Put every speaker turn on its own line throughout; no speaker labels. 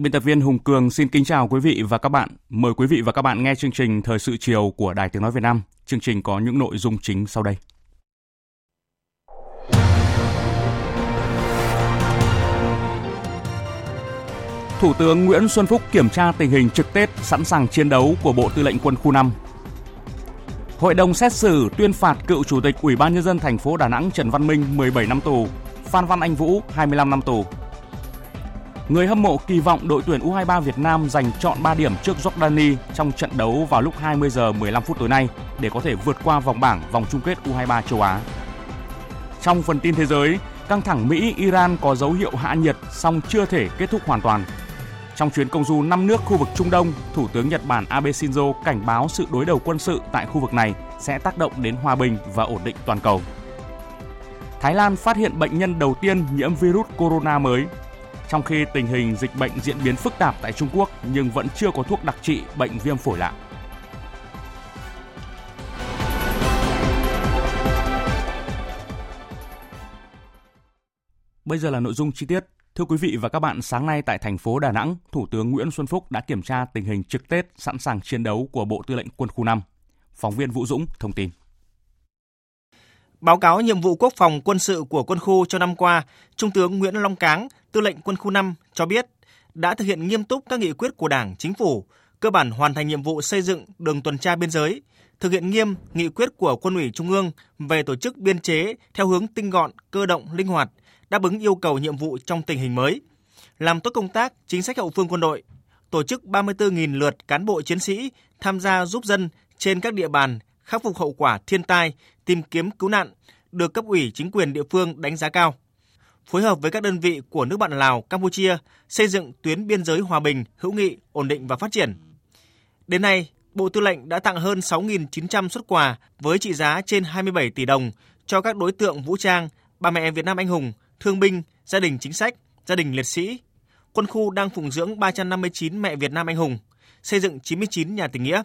Biên tập viên Hùng Cường xin kính chào quý vị và các bạn. Mời quý vị và các bạn nghe chương trình Thời sự chiều của Đài Tiếng Nói Việt Nam. Chương trình có những nội dung chính sau đây. Thủ tướng Nguyễn Xuân Phúc kiểm tra tình hình trực Tết sẵn sàng chiến đấu của Bộ Tư lệnh Quân khu 5. Hội đồng xét xử tuyên phạt cựu Chủ tịch Ủy ban nhân dân thành phố Đà Nẵng Trần Văn Minh 17 năm tù, Phan Văn Anh Vũ 25 năm tù. Người hâm mộ kỳ vọng đội tuyển U23 Việt Nam giành chọn 3 điểm trước Jordani trong trận đấu vào lúc 20 giờ 15 phút tối nay để có thể vượt qua vòng bảng vòng chung kết U23 châu Á. Trong phần tin thế giới, căng thẳng Mỹ-Iran có dấu hiệu hạ nhiệt song chưa thể kết thúc hoàn toàn. Trong chuyến công du 5 nước khu vực Trung Đông, Thủ tướng Nhật Bản Abe Shinzo cảnh báo sự đối đầu quân sự tại khu vực này sẽ tác động đến hòa bình và ổn định toàn cầu. Thái Lan phát hiện bệnh nhân đầu tiên nhiễm virus corona mới trong khi tình hình dịch bệnh diễn biến phức tạp tại Trung Quốc nhưng vẫn chưa có thuốc đặc trị bệnh viêm phổi lạ. Bây giờ là nội dung chi tiết. Thưa quý vị và các bạn, sáng nay tại thành phố Đà Nẵng, Thủ tướng Nguyễn Xuân Phúc đã kiểm tra tình hình trực Tết sẵn sàng chiến đấu của Bộ Tư lệnh Quân khu 5. Phóng viên Vũ Dũng thông tin.
Báo cáo nhiệm vụ quốc phòng quân sự của quân khu cho năm qua, Trung tướng Nguyễn Long Cáng, Tư lệnh Quân khu 5 cho biết đã thực hiện nghiêm túc các nghị quyết của Đảng, Chính phủ, cơ bản hoàn thành nhiệm vụ xây dựng đường tuần tra biên giới, thực hiện nghiêm nghị quyết của Quân ủy Trung ương về tổ chức biên chế theo hướng tinh gọn, cơ động, linh hoạt, đáp ứng yêu cầu nhiệm vụ trong tình hình mới, làm tốt công tác chính sách hậu phương quân đội, tổ chức 34.000 lượt cán bộ chiến sĩ tham gia giúp dân trên các địa bàn khắc phục hậu quả thiên tai, tìm kiếm cứu nạn được cấp ủy chính quyền địa phương đánh giá cao. Phối hợp với các đơn vị của nước bạn Lào, Campuchia xây dựng tuyến biên giới hòa bình, hữu nghị, ổn định và phát triển. Đến nay, Bộ Tư lệnh đã tặng hơn 6.900 xuất quà với trị giá trên 27 tỷ đồng cho các đối tượng vũ trang, bà mẹ Việt Nam anh hùng, thương binh, gia đình chính sách, gia đình liệt sĩ. Quân khu đang phụng dưỡng 359 mẹ Việt Nam anh hùng, xây dựng 99 nhà tình nghĩa.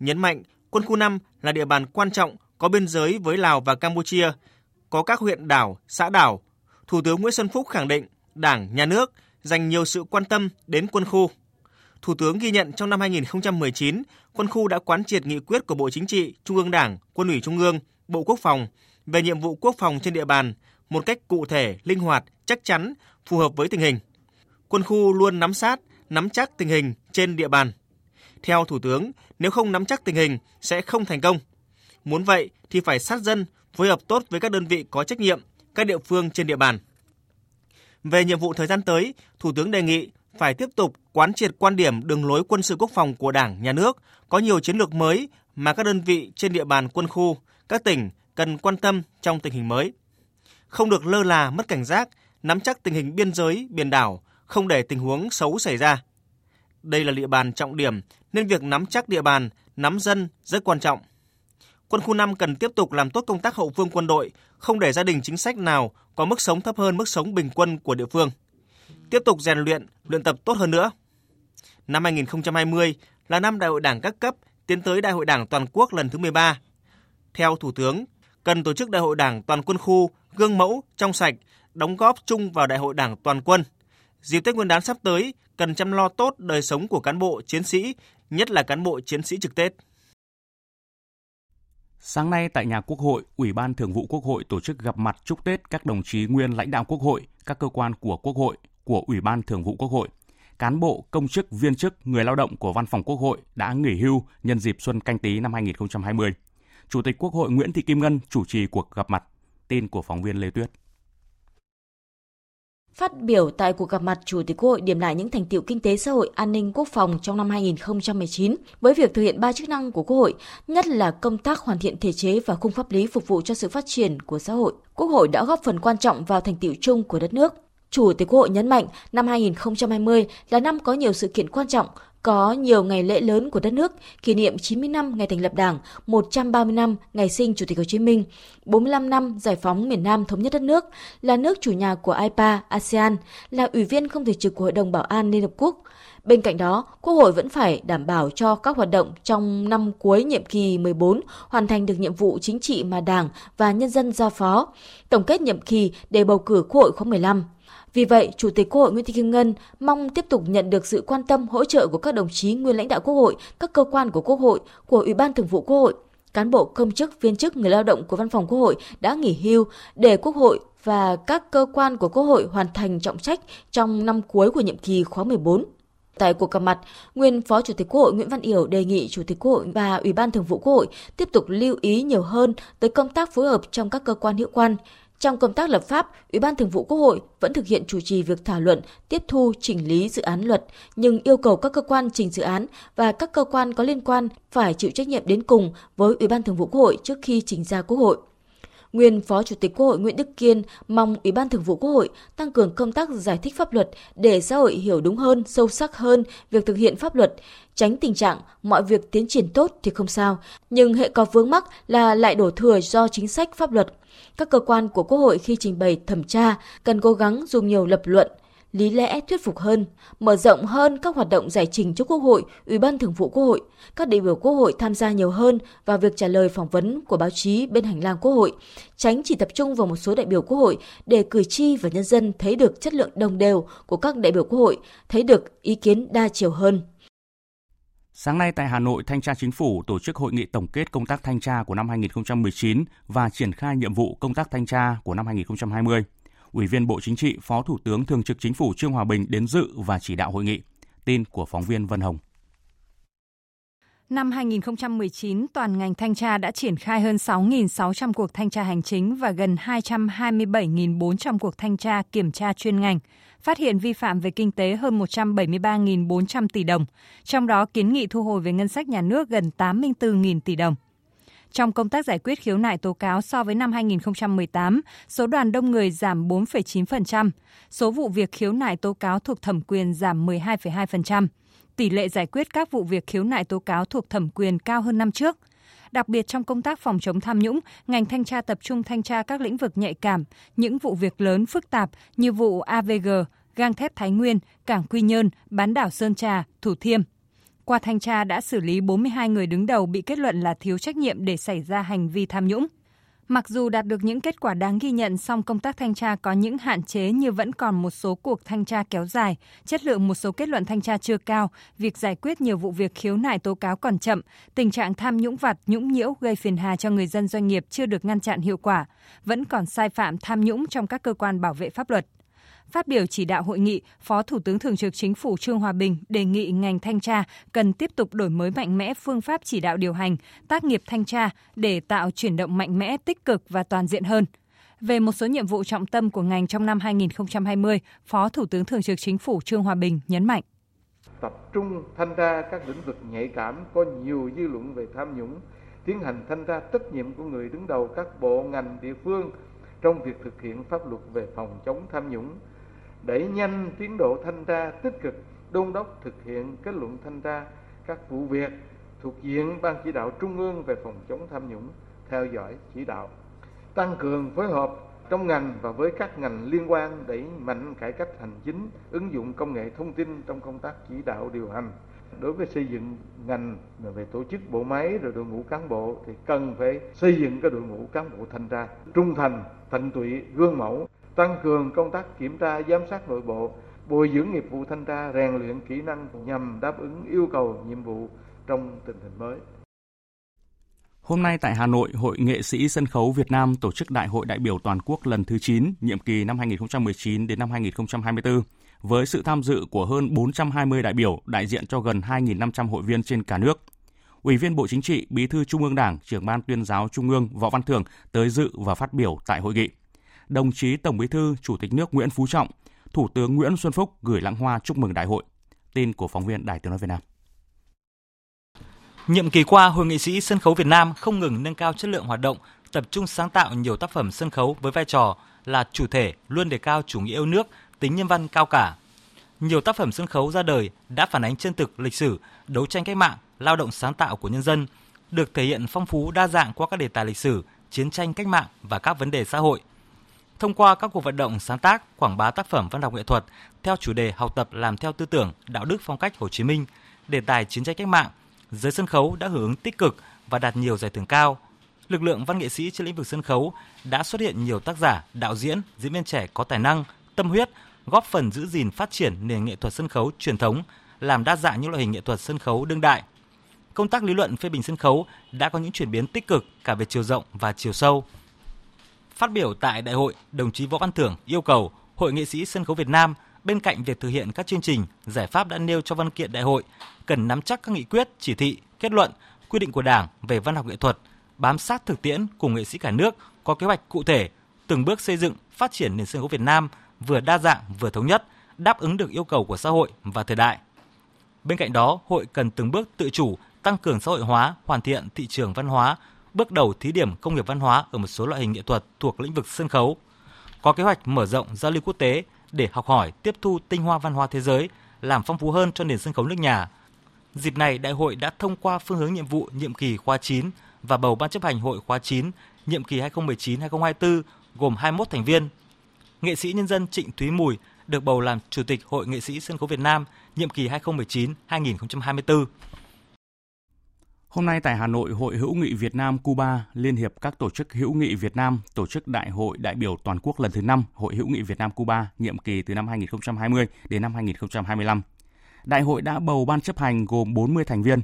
Nhấn mạnh Quân khu 5 là địa bàn quan trọng có biên giới với Lào và Campuchia, có các huyện đảo, xã đảo. Thủ tướng Nguyễn Xuân Phúc khẳng định Đảng, Nhà nước dành nhiều sự quan tâm đến quân khu. Thủ tướng ghi nhận trong năm 2019, quân khu đã quán triệt nghị quyết của Bộ Chính trị, Trung ương Đảng, Quân ủy Trung ương, Bộ Quốc phòng về nhiệm vụ quốc phòng trên địa bàn một cách cụ thể, linh hoạt, chắc chắn, phù hợp với tình hình. Quân khu luôn nắm sát, nắm chắc tình hình trên địa bàn. Theo Thủ tướng, nếu không nắm chắc tình hình sẽ không thành công. Muốn vậy thì phải sát dân, phối hợp tốt với các đơn vị có trách nhiệm, các địa phương trên địa bàn. Về nhiệm vụ thời gian tới, Thủ tướng đề nghị phải tiếp tục quán triệt quan điểm đường lối quân sự quốc phòng của Đảng, Nhà nước, có nhiều chiến lược mới mà các đơn vị trên địa bàn quân khu, các tỉnh cần quan tâm trong tình hình mới. Không được lơ là mất cảnh giác, nắm chắc tình hình biên giới, biển đảo, không để tình huống xấu xảy ra. Đây là địa bàn trọng điểm nên việc nắm chắc địa bàn, nắm dân rất quan trọng. Quân khu 5 cần tiếp tục làm tốt công tác hậu phương quân đội, không để gia đình chính sách nào có mức sống thấp hơn mức sống bình quân của địa phương. Tiếp tục rèn luyện, luyện tập tốt hơn nữa. Năm 2020 là năm đại hội đảng các cấp tiến tới đại hội đảng toàn quốc lần thứ 13. Theo Thủ tướng, cần tổ chức đại hội đảng toàn quân khu gương mẫu, trong sạch, đóng góp chung vào đại hội đảng toàn quân. Dịp Tết Nguyên đán sắp tới, cần chăm lo tốt đời sống của cán bộ, chiến sĩ, nhất là cán bộ chiến sĩ trực Tết.
Sáng nay tại nhà Quốc hội, Ủy ban Thường vụ Quốc hội tổ chức gặp mặt chúc Tết các đồng chí nguyên lãnh đạo Quốc hội, các cơ quan của Quốc hội, của Ủy ban Thường vụ Quốc hội, cán bộ, công chức, viên chức, người lao động của Văn phòng Quốc hội đã nghỉ hưu nhân dịp Xuân Canh Tý năm 2020. Chủ tịch Quốc hội Nguyễn Thị Kim Ngân chủ trì cuộc gặp mặt. Tin của phóng viên Lê Tuyết.
Phát biểu tại cuộc gặp mặt, Chủ tịch Quốc hội điểm lại những thành tiệu kinh tế xã hội, an ninh quốc phòng trong năm 2019 với việc thực hiện ba chức năng của Quốc hội, nhất là công tác hoàn thiện thể chế và khung pháp lý phục vụ cho sự phát triển của xã hội. Quốc hội đã góp phần quan trọng vào thành tiệu chung của đất nước. Chủ tịch Quốc hội nhấn mạnh năm 2020 là năm có nhiều sự kiện quan trọng, có nhiều ngày lễ lớn của đất nước, kỷ niệm 90 năm ngày thành lập Đảng, 130 năm ngày sinh Chủ tịch Hồ Chí Minh, 45 năm giải phóng miền Nam thống nhất đất nước, là nước chủ nhà của IPA, ASEAN, là ủy viên không thường trực của Hội đồng Bảo an Liên Hợp Quốc. Bên cạnh đó, Quốc hội vẫn phải đảm bảo cho các hoạt động trong năm cuối nhiệm kỳ 14 hoàn thành được nhiệm vụ chính trị mà Đảng và nhân dân giao phó, tổng kết nhiệm kỳ để bầu cử Quốc hội khóa 15. Vì vậy, Chủ tịch Quốc hội Nguyễn Thị Kim Ngân mong tiếp tục nhận được sự quan tâm hỗ trợ của các đồng chí nguyên lãnh đạo Quốc hội, các cơ quan của Quốc hội, của Ủy ban Thường vụ Quốc hội, cán bộ công chức, viên chức, người lao động của Văn phòng Quốc hội đã nghỉ hưu để Quốc hội và các cơ quan của Quốc hội hoàn thành trọng trách trong năm cuối của nhiệm kỳ khóa 14. Tại cuộc gặp mặt, nguyên Phó Chủ tịch Quốc hội Nguyễn Văn Yểu đề nghị Chủ tịch Quốc hội và Ủy ban Thường vụ Quốc hội tiếp tục lưu ý nhiều hơn tới công tác phối hợp trong các cơ quan hữu quan, trong công tác lập pháp, Ủy ban Thường vụ Quốc hội vẫn thực hiện chủ trì việc thảo luận, tiếp thu, chỉnh lý dự án luật, nhưng yêu cầu các cơ quan trình dự án và các cơ quan có liên quan phải chịu trách nhiệm đến cùng với Ủy ban Thường vụ Quốc hội trước khi trình ra Quốc hội. Nguyên Phó Chủ tịch Quốc hội Nguyễn Đức Kiên mong Ủy ban Thường vụ Quốc hội tăng cường công tác giải thích pháp luật để xã hội hiểu đúng hơn, sâu sắc hơn việc thực hiện pháp luật, tránh tình trạng mọi việc tiến triển tốt thì không sao, nhưng hệ có vướng mắc là lại đổ thừa do chính sách pháp luật các cơ quan của Quốc hội khi trình bày thẩm tra cần cố gắng dùng nhiều lập luận, lý lẽ thuyết phục hơn, mở rộng hơn các hoạt động giải trình cho Quốc hội, Ủy ban Thường vụ Quốc hội, các đại biểu Quốc hội tham gia nhiều hơn vào việc trả lời phỏng vấn của báo chí bên hành lang Quốc hội, tránh chỉ tập trung vào một số đại biểu Quốc hội để cử tri và nhân dân thấy được chất lượng đồng đều của các đại biểu Quốc hội, thấy được ý kiến đa chiều hơn.
Sáng nay tại Hà Nội, Thanh tra Chính phủ tổ chức hội nghị tổng kết công tác thanh tra của năm 2019 và triển khai nhiệm vụ công tác thanh tra của năm 2020. Ủy viên Bộ Chính trị, Phó Thủ tướng Thường trực Chính phủ Trương Hòa Bình đến dự và chỉ đạo hội nghị. Tin của phóng viên Vân Hồng.
Năm 2019, toàn ngành thanh tra đã triển khai hơn 6.600 cuộc thanh tra hành chính và gần 227.400 cuộc thanh tra kiểm tra chuyên ngành, phát hiện vi phạm về kinh tế hơn 173.400 tỷ đồng, trong đó kiến nghị thu hồi về ngân sách nhà nước gần 84.000 tỷ đồng. Trong công tác giải quyết khiếu nại tố cáo so với năm 2018, số đoàn đông người giảm 4,9%, số vụ việc khiếu nại tố cáo thuộc thẩm quyền giảm 12,2%, tỷ lệ giải quyết các vụ việc khiếu nại tố cáo thuộc thẩm quyền cao hơn năm trước. Đặc biệt trong công tác phòng chống tham nhũng, ngành thanh tra tập trung thanh tra các lĩnh vực nhạy cảm, những vụ việc lớn phức tạp như vụ AVG, gang thép Thái Nguyên, cảng Quy Nhơn, bán đảo Sơn Trà, Thủ Thiêm. Qua thanh tra đã xử lý 42 người đứng đầu bị kết luận là thiếu trách nhiệm để xảy ra hành vi tham nhũng. Mặc dù đạt được những kết quả đáng ghi nhận, song công tác thanh tra có những hạn chế như vẫn còn một số cuộc thanh tra kéo dài, chất lượng một số kết luận thanh tra chưa cao, việc giải quyết nhiều vụ việc khiếu nại tố cáo còn chậm, tình trạng tham nhũng vặt, nhũng nhiễu gây phiền hà cho người dân doanh nghiệp chưa được ngăn chặn hiệu quả, vẫn còn sai phạm tham nhũng trong các cơ quan bảo vệ pháp luật. Phát biểu chỉ đạo hội nghị, Phó Thủ tướng Thường trực Chính phủ Trương Hòa Bình đề nghị ngành thanh tra cần tiếp tục đổi mới mạnh mẽ phương pháp chỉ đạo điều hành, tác nghiệp thanh tra để tạo chuyển động mạnh mẽ, tích cực và toàn diện hơn. Về một số nhiệm vụ trọng tâm của ngành trong năm 2020, Phó Thủ tướng Thường trực Chính phủ Trương Hòa Bình nhấn mạnh.
Tập trung thanh tra các lĩnh vực nhạy cảm có nhiều dư luận về tham nhũng, tiến hành thanh tra trách nhiệm của người đứng đầu các bộ ngành địa phương trong việc thực hiện pháp luật về phòng chống tham nhũng, đẩy nhanh tiến độ thanh tra tích cực, đôn đốc thực hiện kết luận thanh tra, các vụ việc thuộc diện ban chỉ đạo trung ương về phòng chống tham nhũng, theo dõi, chỉ đạo. Tăng cường phối hợp trong ngành và với các ngành liên quan đẩy mạnh cải cách hành chính, ứng dụng công nghệ thông tin trong công tác chỉ đạo điều hành. Đối với xây dựng ngành về tổ chức bộ máy rồi đội ngũ cán bộ thì cần phải xây dựng cái đội ngũ cán bộ thanh tra trung thành, tận tụy, gương mẫu tăng cường công tác kiểm tra giám sát nội bộ, bồi dưỡng nghiệp vụ thanh tra, rèn luyện kỹ năng nhằm đáp ứng yêu cầu nhiệm vụ trong tình hình mới.
Hôm nay tại Hà Nội, Hội Nghệ sĩ Sân khấu Việt Nam tổ chức Đại hội đại biểu toàn quốc lần thứ 9, nhiệm kỳ năm 2019 đến năm 2024, với sự tham dự của hơn 420 đại biểu đại diện cho gần 2.500 hội viên trên cả nước. Ủy viên Bộ Chính trị, Bí thư Trung ương Đảng, trưởng ban tuyên giáo Trung ương Võ Văn Thưởng tới dự và phát biểu tại hội nghị đồng chí Tổng Bí thư Chủ tịch nước Nguyễn Phú Trọng, Thủ tướng Nguyễn Xuân Phúc gửi lãng hoa chúc mừng đại hội. Tin của phóng viên Đài Tiếng nói Việt Nam.
Nhiệm kỳ qua, Hội nghệ sĩ sân khấu Việt Nam không ngừng nâng cao chất lượng hoạt động, tập trung sáng tạo nhiều tác phẩm sân khấu với vai trò là chủ thể luôn đề cao chủ nghĩa yêu nước, tính nhân văn cao cả. Nhiều tác phẩm sân khấu ra đời đã phản ánh chân thực lịch sử, đấu tranh cách mạng, lao động sáng tạo của nhân dân, được thể hiện phong phú đa dạng qua các đề tài lịch sử, chiến tranh cách mạng và các vấn đề xã hội. Thông qua các cuộc vận động sáng tác, quảng bá tác phẩm văn học nghệ thuật theo chủ đề học tập làm theo tư tưởng, đạo đức phong cách Hồ Chí Minh, đề tài chiến tranh cách mạng, giới sân khấu đã hưởng ứng tích cực và đạt nhiều giải thưởng cao. Lực lượng văn nghệ sĩ trên lĩnh vực sân khấu đã xuất hiện nhiều tác giả, đạo diễn, diễn viên trẻ có tài năng, tâm huyết, góp phần giữ gìn phát triển nền nghệ thuật sân khấu truyền thống, làm đa dạng những loại hình nghệ thuật sân khấu đương đại. Công tác lý luận phê bình sân khấu đã có những chuyển biến tích cực cả về chiều rộng và chiều sâu. Phát biểu tại đại hội, đồng chí Võ Văn Thưởng yêu cầu Hội nghệ sĩ sân khấu Việt Nam bên cạnh việc thực hiện các chương trình, giải pháp đã nêu cho văn kiện đại hội, cần nắm chắc các nghị quyết, chỉ thị, kết luận, quy định của Đảng về văn học nghệ thuật, bám sát thực tiễn cùng nghệ sĩ cả nước có kế hoạch cụ thể, từng bước xây dựng, phát triển nền sân khấu Việt Nam vừa đa dạng vừa thống nhất, đáp ứng được yêu cầu của xã hội và thời đại. Bên cạnh đó, hội cần từng bước tự chủ, tăng cường xã hội hóa, hoàn thiện thị trường văn hóa, bước đầu thí điểm công nghiệp văn hóa ở một số loại hình nghệ thuật thuộc lĩnh vực sân khấu. Có kế hoạch mở rộng giao lưu quốc tế để học hỏi, tiếp thu tinh hoa văn hóa thế giới, làm phong phú hơn cho nền sân khấu nước nhà. Dịp này, đại hội đã thông qua phương hướng nhiệm vụ nhiệm kỳ khóa 9 và bầu ban chấp hành hội khóa 9 nhiệm kỳ 2019-2024 gồm 21 thành viên. Nghệ sĩ nhân dân Trịnh Thúy Mùi được bầu làm Chủ tịch Hội Nghệ sĩ Sân khấu Việt Nam nhiệm kỳ 2019-2024.
Hôm nay tại Hà Nội, Hội hữu nghị Việt Nam Cuba, Liên hiệp các tổ chức hữu nghị Việt Nam tổ chức Đại hội đại biểu toàn quốc lần thứ 5 Hội hữu nghị Việt Nam Cuba nhiệm kỳ từ năm 2020 đến năm 2025. Đại hội đã bầu ban chấp hành gồm 40 thành viên.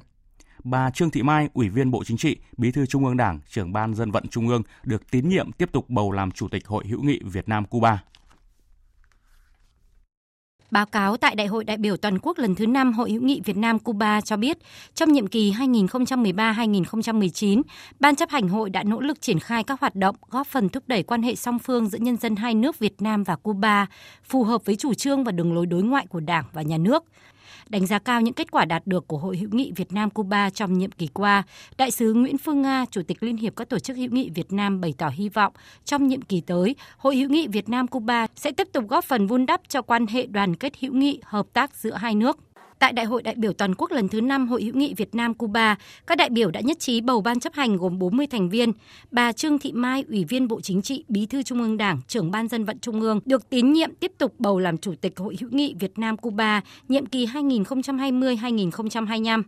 Bà Trương Thị Mai, Ủy viên Bộ Chính trị, Bí thư Trung ương Đảng, trưởng ban dân vận Trung ương được tín nhiệm tiếp tục bầu làm Chủ tịch Hội hữu nghị Việt Nam Cuba.
Báo cáo tại Đại hội đại biểu toàn quốc lần thứ 5 Hội hữu nghị Việt Nam Cuba cho biết, trong nhiệm kỳ 2013-2019, Ban chấp hành hội đã nỗ lực triển khai các hoạt động góp phần thúc đẩy quan hệ song phương giữa nhân dân hai nước Việt Nam và Cuba, phù hợp với chủ trương và đường lối đối ngoại của Đảng và Nhà nước đánh giá cao những kết quả đạt được của Hội hữu nghị Việt Nam Cuba trong nhiệm kỳ qua, đại sứ Nguyễn Phương Nga, Chủ tịch Liên hiệp các tổ chức hữu nghị Việt Nam bày tỏ hy vọng trong nhiệm kỳ tới, Hội hữu nghị Việt Nam Cuba sẽ tiếp tục góp phần vun đắp cho quan hệ đoàn kết hữu nghị, hợp tác giữa hai nước. Tại Đại hội đại biểu toàn quốc lần thứ 5 Hội hữu nghị Việt Nam Cuba, các đại biểu đã nhất trí bầu ban chấp hành gồm 40 thành viên. Bà Trương Thị Mai, Ủy viên Bộ Chính trị, Bí thư Trung ương Đảng, trưởng ban dân vận Trung ương được tín nhiệm tiếp tục bầu làm Chủ tịch Hội hữu nghị Việt Nam Cuba nhiệm kỳ 2020-2025.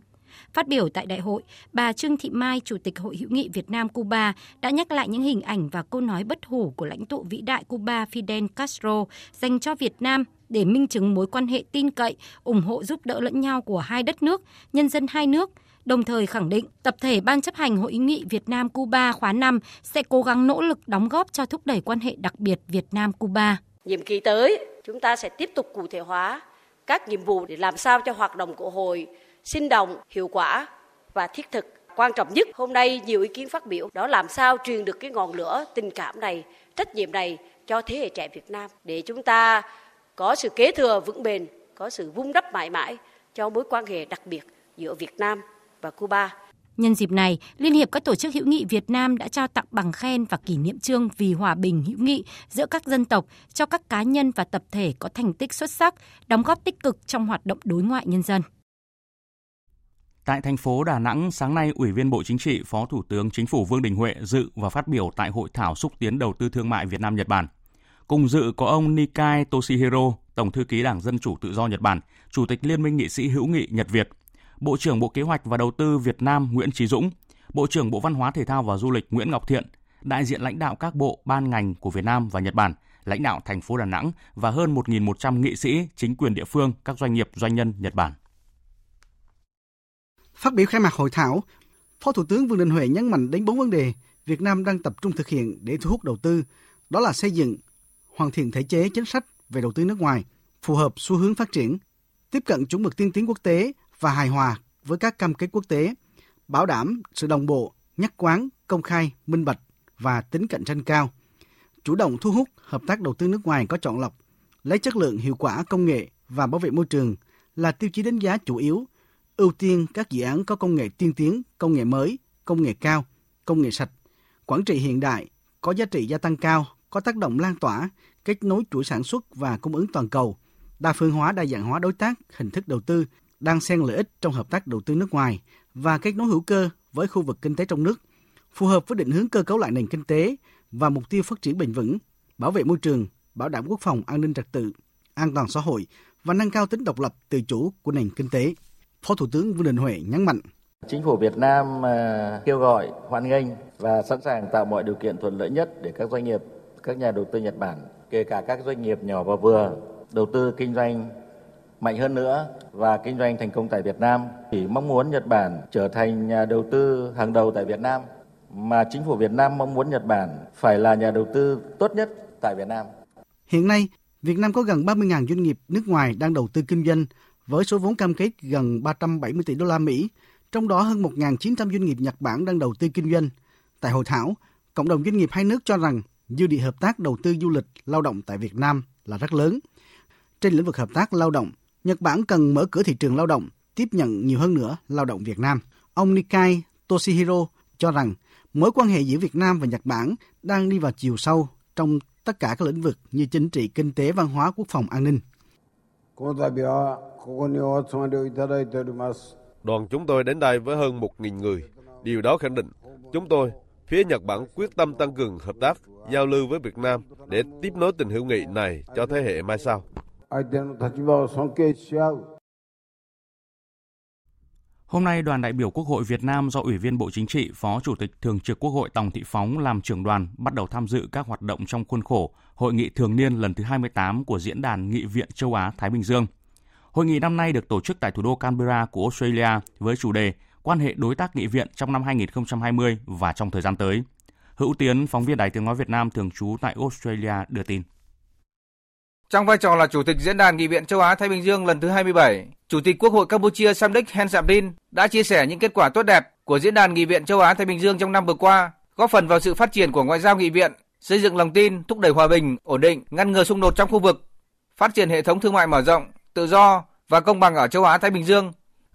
Phát biểu tại đại hội, bà Trương Thị Mai, Chủ tịch Hội hữu nghị Việt Nam Cuba đã nhắc lại những hình ảnh và câu nói bất hủ của lãnh tụ vĩ đại Cuba Fidel Castro dành cho Việt Nam để minh chứng mối quan hệ tin cậy, ủng hộ giúp đỡ lẫn nhau của hai đất nước, nhân dân hai nước, đồng thời khẳng định tập thể Ban chấp hành Hội hữu nghị Việt Nam Cuba khóa 5 sẽ cố gắng nỗ lực đóng góp cho thúc đẩy quan hệ đặc biệt Việt Nam Cuba.
Nhiệm kỳ tới, chúng ta sẽ tiếp tục cụ thể hóa các nhiệm vụ để làm sao cho hoạt động của hội sinh động, hiệu quả và thiết thực. Quan trọng nhất, hôm nay nhiều ý kiến phát biểu đó làm sao truyền được cái ngọn lửa tình cảm này, trách nhiệm này cho thế hệ trẻ Việt Nam để chúng ta có sự kế thừa vững bền, có sự vun đắp mãi mãi cho mối quan hệ đặc biệt giữa Việt Nam và Cuba.
Nhân dịp này, Liên hiệp các tổ chức hữu nghị Việt Nam đã trao tặng bằng khen và kỷ niệm trương vì hòa bình hữu nghị giữa các dân tộc cho các cá nhân và tập thể có thành tích xuất sắc, đóng góp tích cực trong hoạt động đối ngoại nhân dân.
Tại thành phố Đà Nẵng, sáng nay, Ủy viên Bộ Chính trị, Phó Thủ tướng Chính phủ Vương Đình Huệ dự và phát biểu tại Hội thảo xúc tiến đầu tư thương mại Việt Nam-Nhật Bản. Cùng dự có ông Nikai Toshihiro, Tổng thư ký Đảng Dân Chủ Tự do Nhật Bản, Chủ tịch Liên minh nghị sĩ hữu nghị Nhật Việt, Bộ trưởng Bộ Kế hoạch và Đầu tư Việt Nam Nguyễn Trí Dũng, Bộ trưởng Bộ Văn hóa Thể thao và Du lịch Nguyễn Ngọc Thiện, đại diện lãnh đạo các bộ, ban ngành của Việt Nam và Nhật Bản, lãnh đạo thành phố Đà Nẵng và hơn 1.100 nghị sĩ, chính quyền địa phương, các doanh nghiệp, doanh nhân Nhật Bản.
Phát biểu khai mạc hội thảo, Phó Thủ tướng Vương Đình Huệ nhấn mạnh đến bốn vấn đề Việt Nam đang tập trung thực hiện để thu hút đầu tư, đó là xây dựng, hoàn thiện thể chế chính sách về đầu tư nước ngoài, phù hợp xu hướng phát triển, tiếp cận chuẩn mực tiên tiến quốc tế và hài hòa với các cam kết quốc tế, bảo đảm sự đồng bộ, nhất quán, công khai, minh bạch và tính cạnh tranh cao, chủ động thu hút hợp tác đầu tư nước ngoài có chọn lọc, lấy chất lượng, hiệu quả, công nghệ và bảo vệ môi trường là tiêu chí đánh giá chủ yếu, ưu tiên các dự án có công nghệ tiên tiến, công nghệ mới, công nghệ cao, công nghệ sạch, quản trị hiện đại, có giá trị gia tăng cao, có tác động lan tỏa, kết nối chuỗi sản xuất và cung ứng toàn cầu, đa phương hóa đa dạng hóa đối tác, hình thức đầu tư, đang xen lợi ích trong hợp tác đầu tư nước ngoài và kết nối hữu cơ với khu vực kinh tế trong nước, phù hợp với định hướng cơ cấu lại nền kinh tế và mục tiêu phát triển bền vững, bảo vệ môi trường, bảo đảm quốc phòng an ninh trật tự, an toàn xã hội và nâng cao tính độc lập tự chủ của nền kinh tế. Phó Thủ tướng Vương Đình Huệ nhấn mạnh.
Chính phủ Việt Nam à, kêu gọi hoan nghênh và sẵn sàng tạo mọi điều kiện thuận lợi nhất để các doanh nghiệp, các nhà đầu tư Nhật Bản, kể cả các doanh nghiệp nhỏ và vừa, đầu tư kinh doanh mạnh hơn nữa và kinh doanh thành công tại Việt Nam. Chỉ mong muốn Nhật Bản trở thành nhà đầu tư hàng đầu tại Việt Nam mà chính phủ Việt Nam mong muốn Nhật Bản phải là nhà đầu tư tốt nhất tại Việt Nam.
Hiện nay, Việt Nam có gần 30.000 doanh nghiệp nước ngoài đang đầu tư kinh doanh với số vốn cam kết gần 370 tỷ đô la Mỹ, trong đó hơn 1.900 doanh nghiệp Nhật Bản đang đầu tư kinh doanh. Tại hội thảo, cộng đồng doanh nghiệp hai nước cho rằng dư địa hợp tác đầu tư du lịch lao động tại Việt Nam là rất lớn. Trên lĩnh vực hợp tác lao động, Nhật Bản cần mở cửa thị trường lao động, tiếp nhận nhiều hơn nữa lao động Việt Nam. Ông Nikai Toshihiro cho rằng mối quan hệ giữa Việt Nam và Nhật Bản đang đi vào chiều sâu trong tất cả các lĩnh vực như chính trị, kinh tế, văn hóa, quốc phòng, an ninh.
Đoàn chúng tôi đến đây với hơn 1.000 người. Điều đó khẳng định chúng tôi, phía Nhật Bản quyết tâm tăng cường hợp tác, giao lưu với Việt Nam để tiếp nối tình hữu nghị này cho thế hệ mai sau.
Hôm nay, đoàn đại biểu Quốc hội Việt Nam do Ủy viên Bộ Chính trị, Phó Chủ tịch Thường trực Quốc hội Tòng Thị Phóng làm trưởng đoàn bắt đầu tham dự các hoạt động trong khuôn khổ Hội nghị thường niên lần thứ 28 của Diễn đàn Nghị viện Châu Á-Thái Bình Dương. Hội nghị năm nay được tổ chức tại thủ đô Canberra của Australia với chủ đề Quan hệ đối tác nghị viện trong năm 2020 và trong thời gian tới. Hữu Tiến, phóng viên Đài Tiếng Nói Việt Nam thường trú tại Australia đưa tin.
Trong vai trò là Chủ tịch Diễn đàn Nghị viện Châu Á-Thái Bình Dương lần thứ 27, Chủ tịch Quốc hội Campuchia Samdech Hen Samrin đã chia sẻ những kết quả tốt đẹp của Diễn đàn Nghị viện Châu Á-Thái Bình Dương trong năm vừa qua, góp phần vào sự phát triển của ngoại giao nghị viện, xây dựng lòng tin, thúc đẩy hòa bình, ổn định, ngăn ngừa xung đột trong khu vực, phát triển hệ thống thương mại mở rộng, tự do và công bằng ở Châu Á-Thái Bình Dương,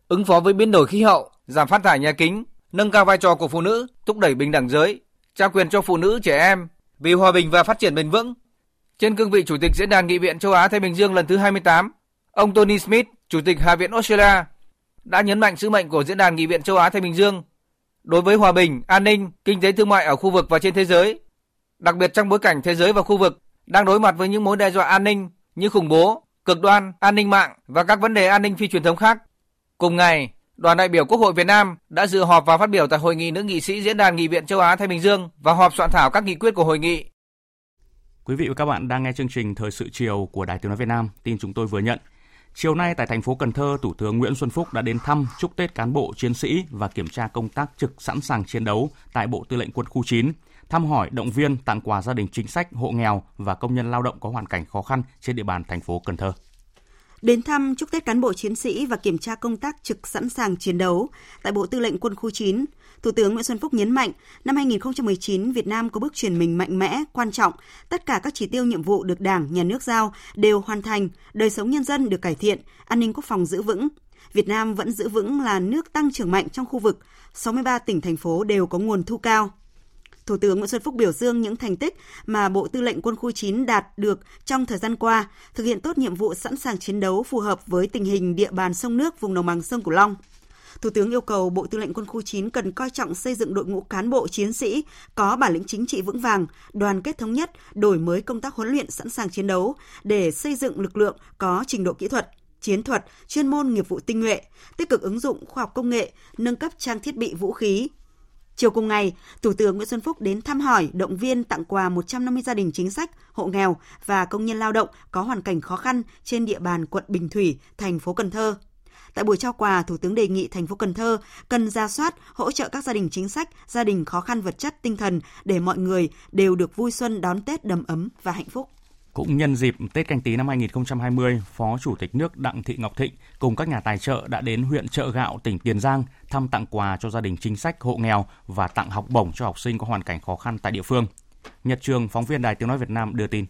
ứng phó với biến đổi khí hậu, giảm phát thải nhà kính, nâng cao vai trò của phụ nữ, thúc đẩy bình đẳng giới, trao quyền cho phụ nữ trẻ em vì hòa bình và phát triển bền vững. Trên cương vị Chủ tịch Diễn đàn Nghị viện Châu Á Thái Bình Dương lần thứ 28, ông Tony Smith, Chủ tịch Hạ viện Australia, đã nhấn mạnh sứ mệnh của Diễn đàn Nghị viện Châu Á Thái Bình Dương đối với hòa bình, an ninh, kinh tế thương mại ở khu vực và trên thế giới, đặc biệt trong bối cảnh thế giới và khu vực đang đối mặt với những mối đe dọa an ninh như khủng bố, cực đoan, an ninh mạng và các vấn đề an ninh phi truyền thống khác. Cùng ngày, đoàn đại biểu Quốc hội Việt Nam đã dự họp và phát biểu tại hội nghị nữ nghị sĩ Diễn đàn Nghị viện Châu Á Thái Bình Dương và họp soạn thảo các nghị quyết của hội nghị
Quý vị và các bạn đang nghe chương trình Thời sự chiều của Đài Tiếng nói Việt Nam. Tin chúng tôi vừa nhận. Chiều nay tại thành phố Cần Thơ, Thủ tướng Nguyễn Xuân Phúc đã đến thăm, chúc Tết cán bộ chiến sĩ và kiểm tra công tác trực sẵn sàng chiến đấu tại Bộ Tư lệnh Quân khu 9, thăm hỏi, động viên, tặng quà gia đình chính sách, hộ nghèo và công nhân lao động có hoàn cảnh khó khăn trên địa bàn thành phố Cần Thơ.
Đến thăm chúc Tết cán bộ chiến sĩ và kiểm tra công tác trực sẵn sàng chiến đấu tại Bộ Tư lệnh Quân khu 9, Thủ tướng Nguyễn Xuân Phúc nhấn mạnh, năm 2019 Việt Nam có bước chuyển mình mạnh mẽ, quan trọng, tất cả các chỉ tiêu nhiệm vụ được Đảng, Nhà nước giao đều hoàn thành, đời sống nhân dân được cải thiện, an ninh quốc phòng giữ vững. Việt Nam vẫn giữ vững là nước tăng trưởng mạnh trong khu vực, 63 tỉnh thành phố đều có nguồn thu cao. Thủ tướng Nguyễn Xuân Phúc biểu dương những thành tích mà Bộ Tư lệnh Quân khu 9 đạt được trong thời gian qua, thực hiện tốt nhiệm vụ sẵn sàng chiến đấu phù hợp với tình hình địa bàn sông nước vùng đồng bằng sông Cửu Long. Thủ tướng yêu cầu Bộ Tư lệnh Quân khu 9 cần coi trọng xây dựng đội ngũ cán bộ chiến sĩ có bản lĩnh chính trị vững vàng, đoàn kết thống nhất, đổi mới công tác huấn luyện sẵn sàng chiến đấu để xây dựng lực lượng có trình độ kỹ thuật, chiến thuật, chuyên môn nghiệp vụ tinh nhuệ, tích cực ứng dụng khoa học công nghệ, nâng cấp trang thiết bị vũ khí, Chiều cùng ngày, Thủ tướng Nguyễn Xuân Phúc đến thăm hỏi, động viên tặng quà 150 gia đình chính sách, hộ nghèo và công nhân lao động có hoàn cảnh khó khăn trên địa bàn quận Bình Thủy, thành phố Cần Thơ. Tại buổi trao quà, Thủ tướng đề nghị thành phố Cần Thơ cần ra soát, hỗ trợ các gia đình chính sách, gia đình khó khăn vật chất, tinh thần để mọi người đều được vui xuân đón Tết đầm ấm và hạnh phúc.
Cũng nhân dịp Tết Canh Tý năm 2020, Phó Chủ tịch nước Đặng Thị Ngọc Thịnh cùng các nhà tài trợ đã đến huyện Chợ Gạo, tỉnh Tiền Giang thăm tặng quà cho gia đình chính sách hộ nghèo và tặng học bổng cho học sinh có hoàn cảnh khó khăn tại địa phương. Nhật Trường, phóng viên Đài Tiếng Nói Việt Nam đưa tin.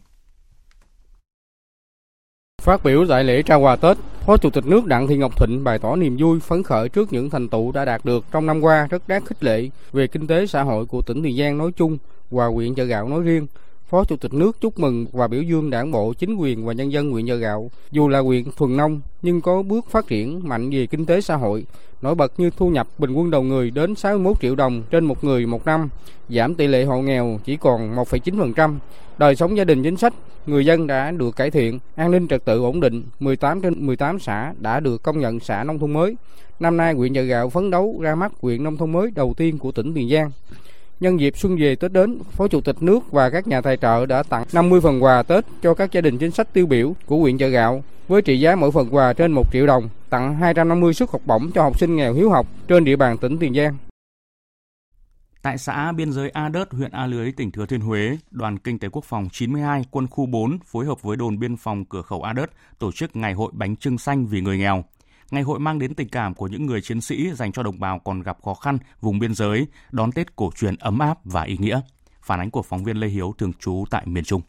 Phát biểu tại lễ trao quà Tết, Phó Chủ tịch nước Đặng Thị Ngọc Thịnh bày tỏ niềm vui phấn khởi trước những thành tựu đã đạt được trong năm qua rất đáng khích lệ về kinh tế xã hội của tỉnh Tiền Giang nói chung và huyện Chợ Gạo nói riêng. Phó Chủ tịch nước chúc mừng và biểu dương Đảng bộ, chính quyền và nhân dân huyện Chợ Gạo, dù là huyện thuần nông nhưng có bước phát triển mạnh về kinh tế xã hội, nổi bật như thu nhập bình quân đầu người đến 61 triệu đồng trên một người một năm, giảm tỷ lệ hộ nghèo chỉ còn 1,9%, đời sống gia đình chính sách, người dân đã được cải thiện, an ninh trật tự ổn định, 18 trên 18 xã đã được công nhận xã nông thôn mới. Năm nay, huyện Chợ Gạo phấn đấu ra mắt huyện nông thôn mới đầu tiên của tỉnh Tiền Giang. Nhân dịp xuân về Tết đến, Phó Chủ tịch nước và các nhà tài trợ đã tặng 50 phần quà Tết cho các gia đình chính sách tiêu biểu của huyện Chợ Gạo với trị giá mỗi phần quà trên 1 triệu đồng, tặng 250 suất học bổng cho học sinh nghèo hiếu học trên địa bàn tỉnh Tiền Giang.
Tại xã biên giới A Đớt, huyện A Lưới, tỉnh Thừa Thiên Huế, Đoàn Kinh tế Quốc phòng 92, quân khu 4 phối hợp với đồn biên phòng cửa khẩu A Đớt tổ chức Ngày hội bánh trưng xanh vì người nghèo. Ngày hội mang đến tình cảm của những người chiến sĩ dành cho đồng bào còn gặp khó khăn vùng biên giới, đón Tết cổ truyền ấm áp và ý nghĩa. Phản ánh của phóng viên Lê Hiếu thường trú tại miền Trung.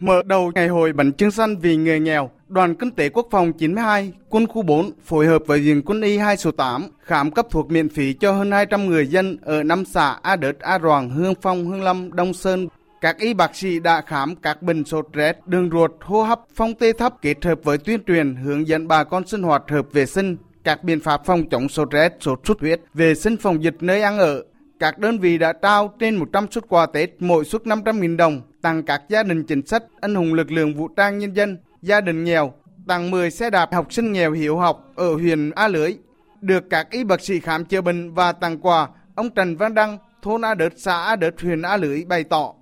Mở đầu ngày hội bánh trưng xanh vì người nghèo, Đoàn Kinh tế Quốc phòng 92, Quân khu 4 phối hợp với Viện Quân y 2 số 8 khám cấp thuốc miễn phí cho hơn 200 người dân ở năm xã A Đớt, A Roàng, Hương Phong, Hương Lâm, Đông Sơn. Các y bác sĩ đã khám các bệnh sốt rét, đường ruột, hô hấp, phong tê thấp kết hợp với tuyên truyền hướng dẫn bà con sinh hoạt hợp vệ sinh, các biện pháp phòng chống sốt rét, sốt xuất huyết, vệ sinh phòng dịch nơi ăn ở. Các đơn vị đã trao trên 100 suất quà Tết, mỗi suất 500.000 đồng, tặng các gia đình chính sách, anh hùng lực lượng vũ trang nhân dân, gia đình nghèo, tặng 10 xe đạp học sinh nghèo hiệu học ở huyện A Lưới. Được các y bác sĩ khám chữa bệnh và tặng quà, ông Trần Văn Đăng, thôn A Đớt, xã A Đớt, huyện A Lưới bày tỏ.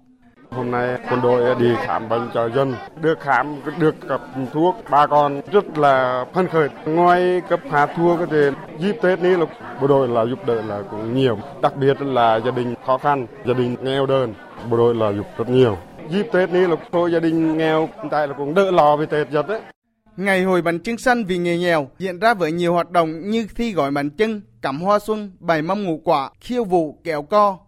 Hôm nay quân đội đi khám bệnh cho dân, được khám, được cấp thuốc, bà con rất là phấn khởi. Ngoài cấp hạt thuốc thì dịp Tết này là bộ đội là giúp đỡ là cũng nhiều, đặc biệt là gia đình khó khăn, gia đình nghèo đơn, bộ đội là giúp rất nhiều. Dịp Tết này là thôi gia đình nghèo, tại là cũng đỡ lo về Tết giật đấy.
Ngày hội bánh trưng xanh vì người nghèo diễn ra với nhiều hoạt động như thi gói bánh trưng, cắm hoa xuân, bày mâm ngũ quả, khiêu vũ, kéo co,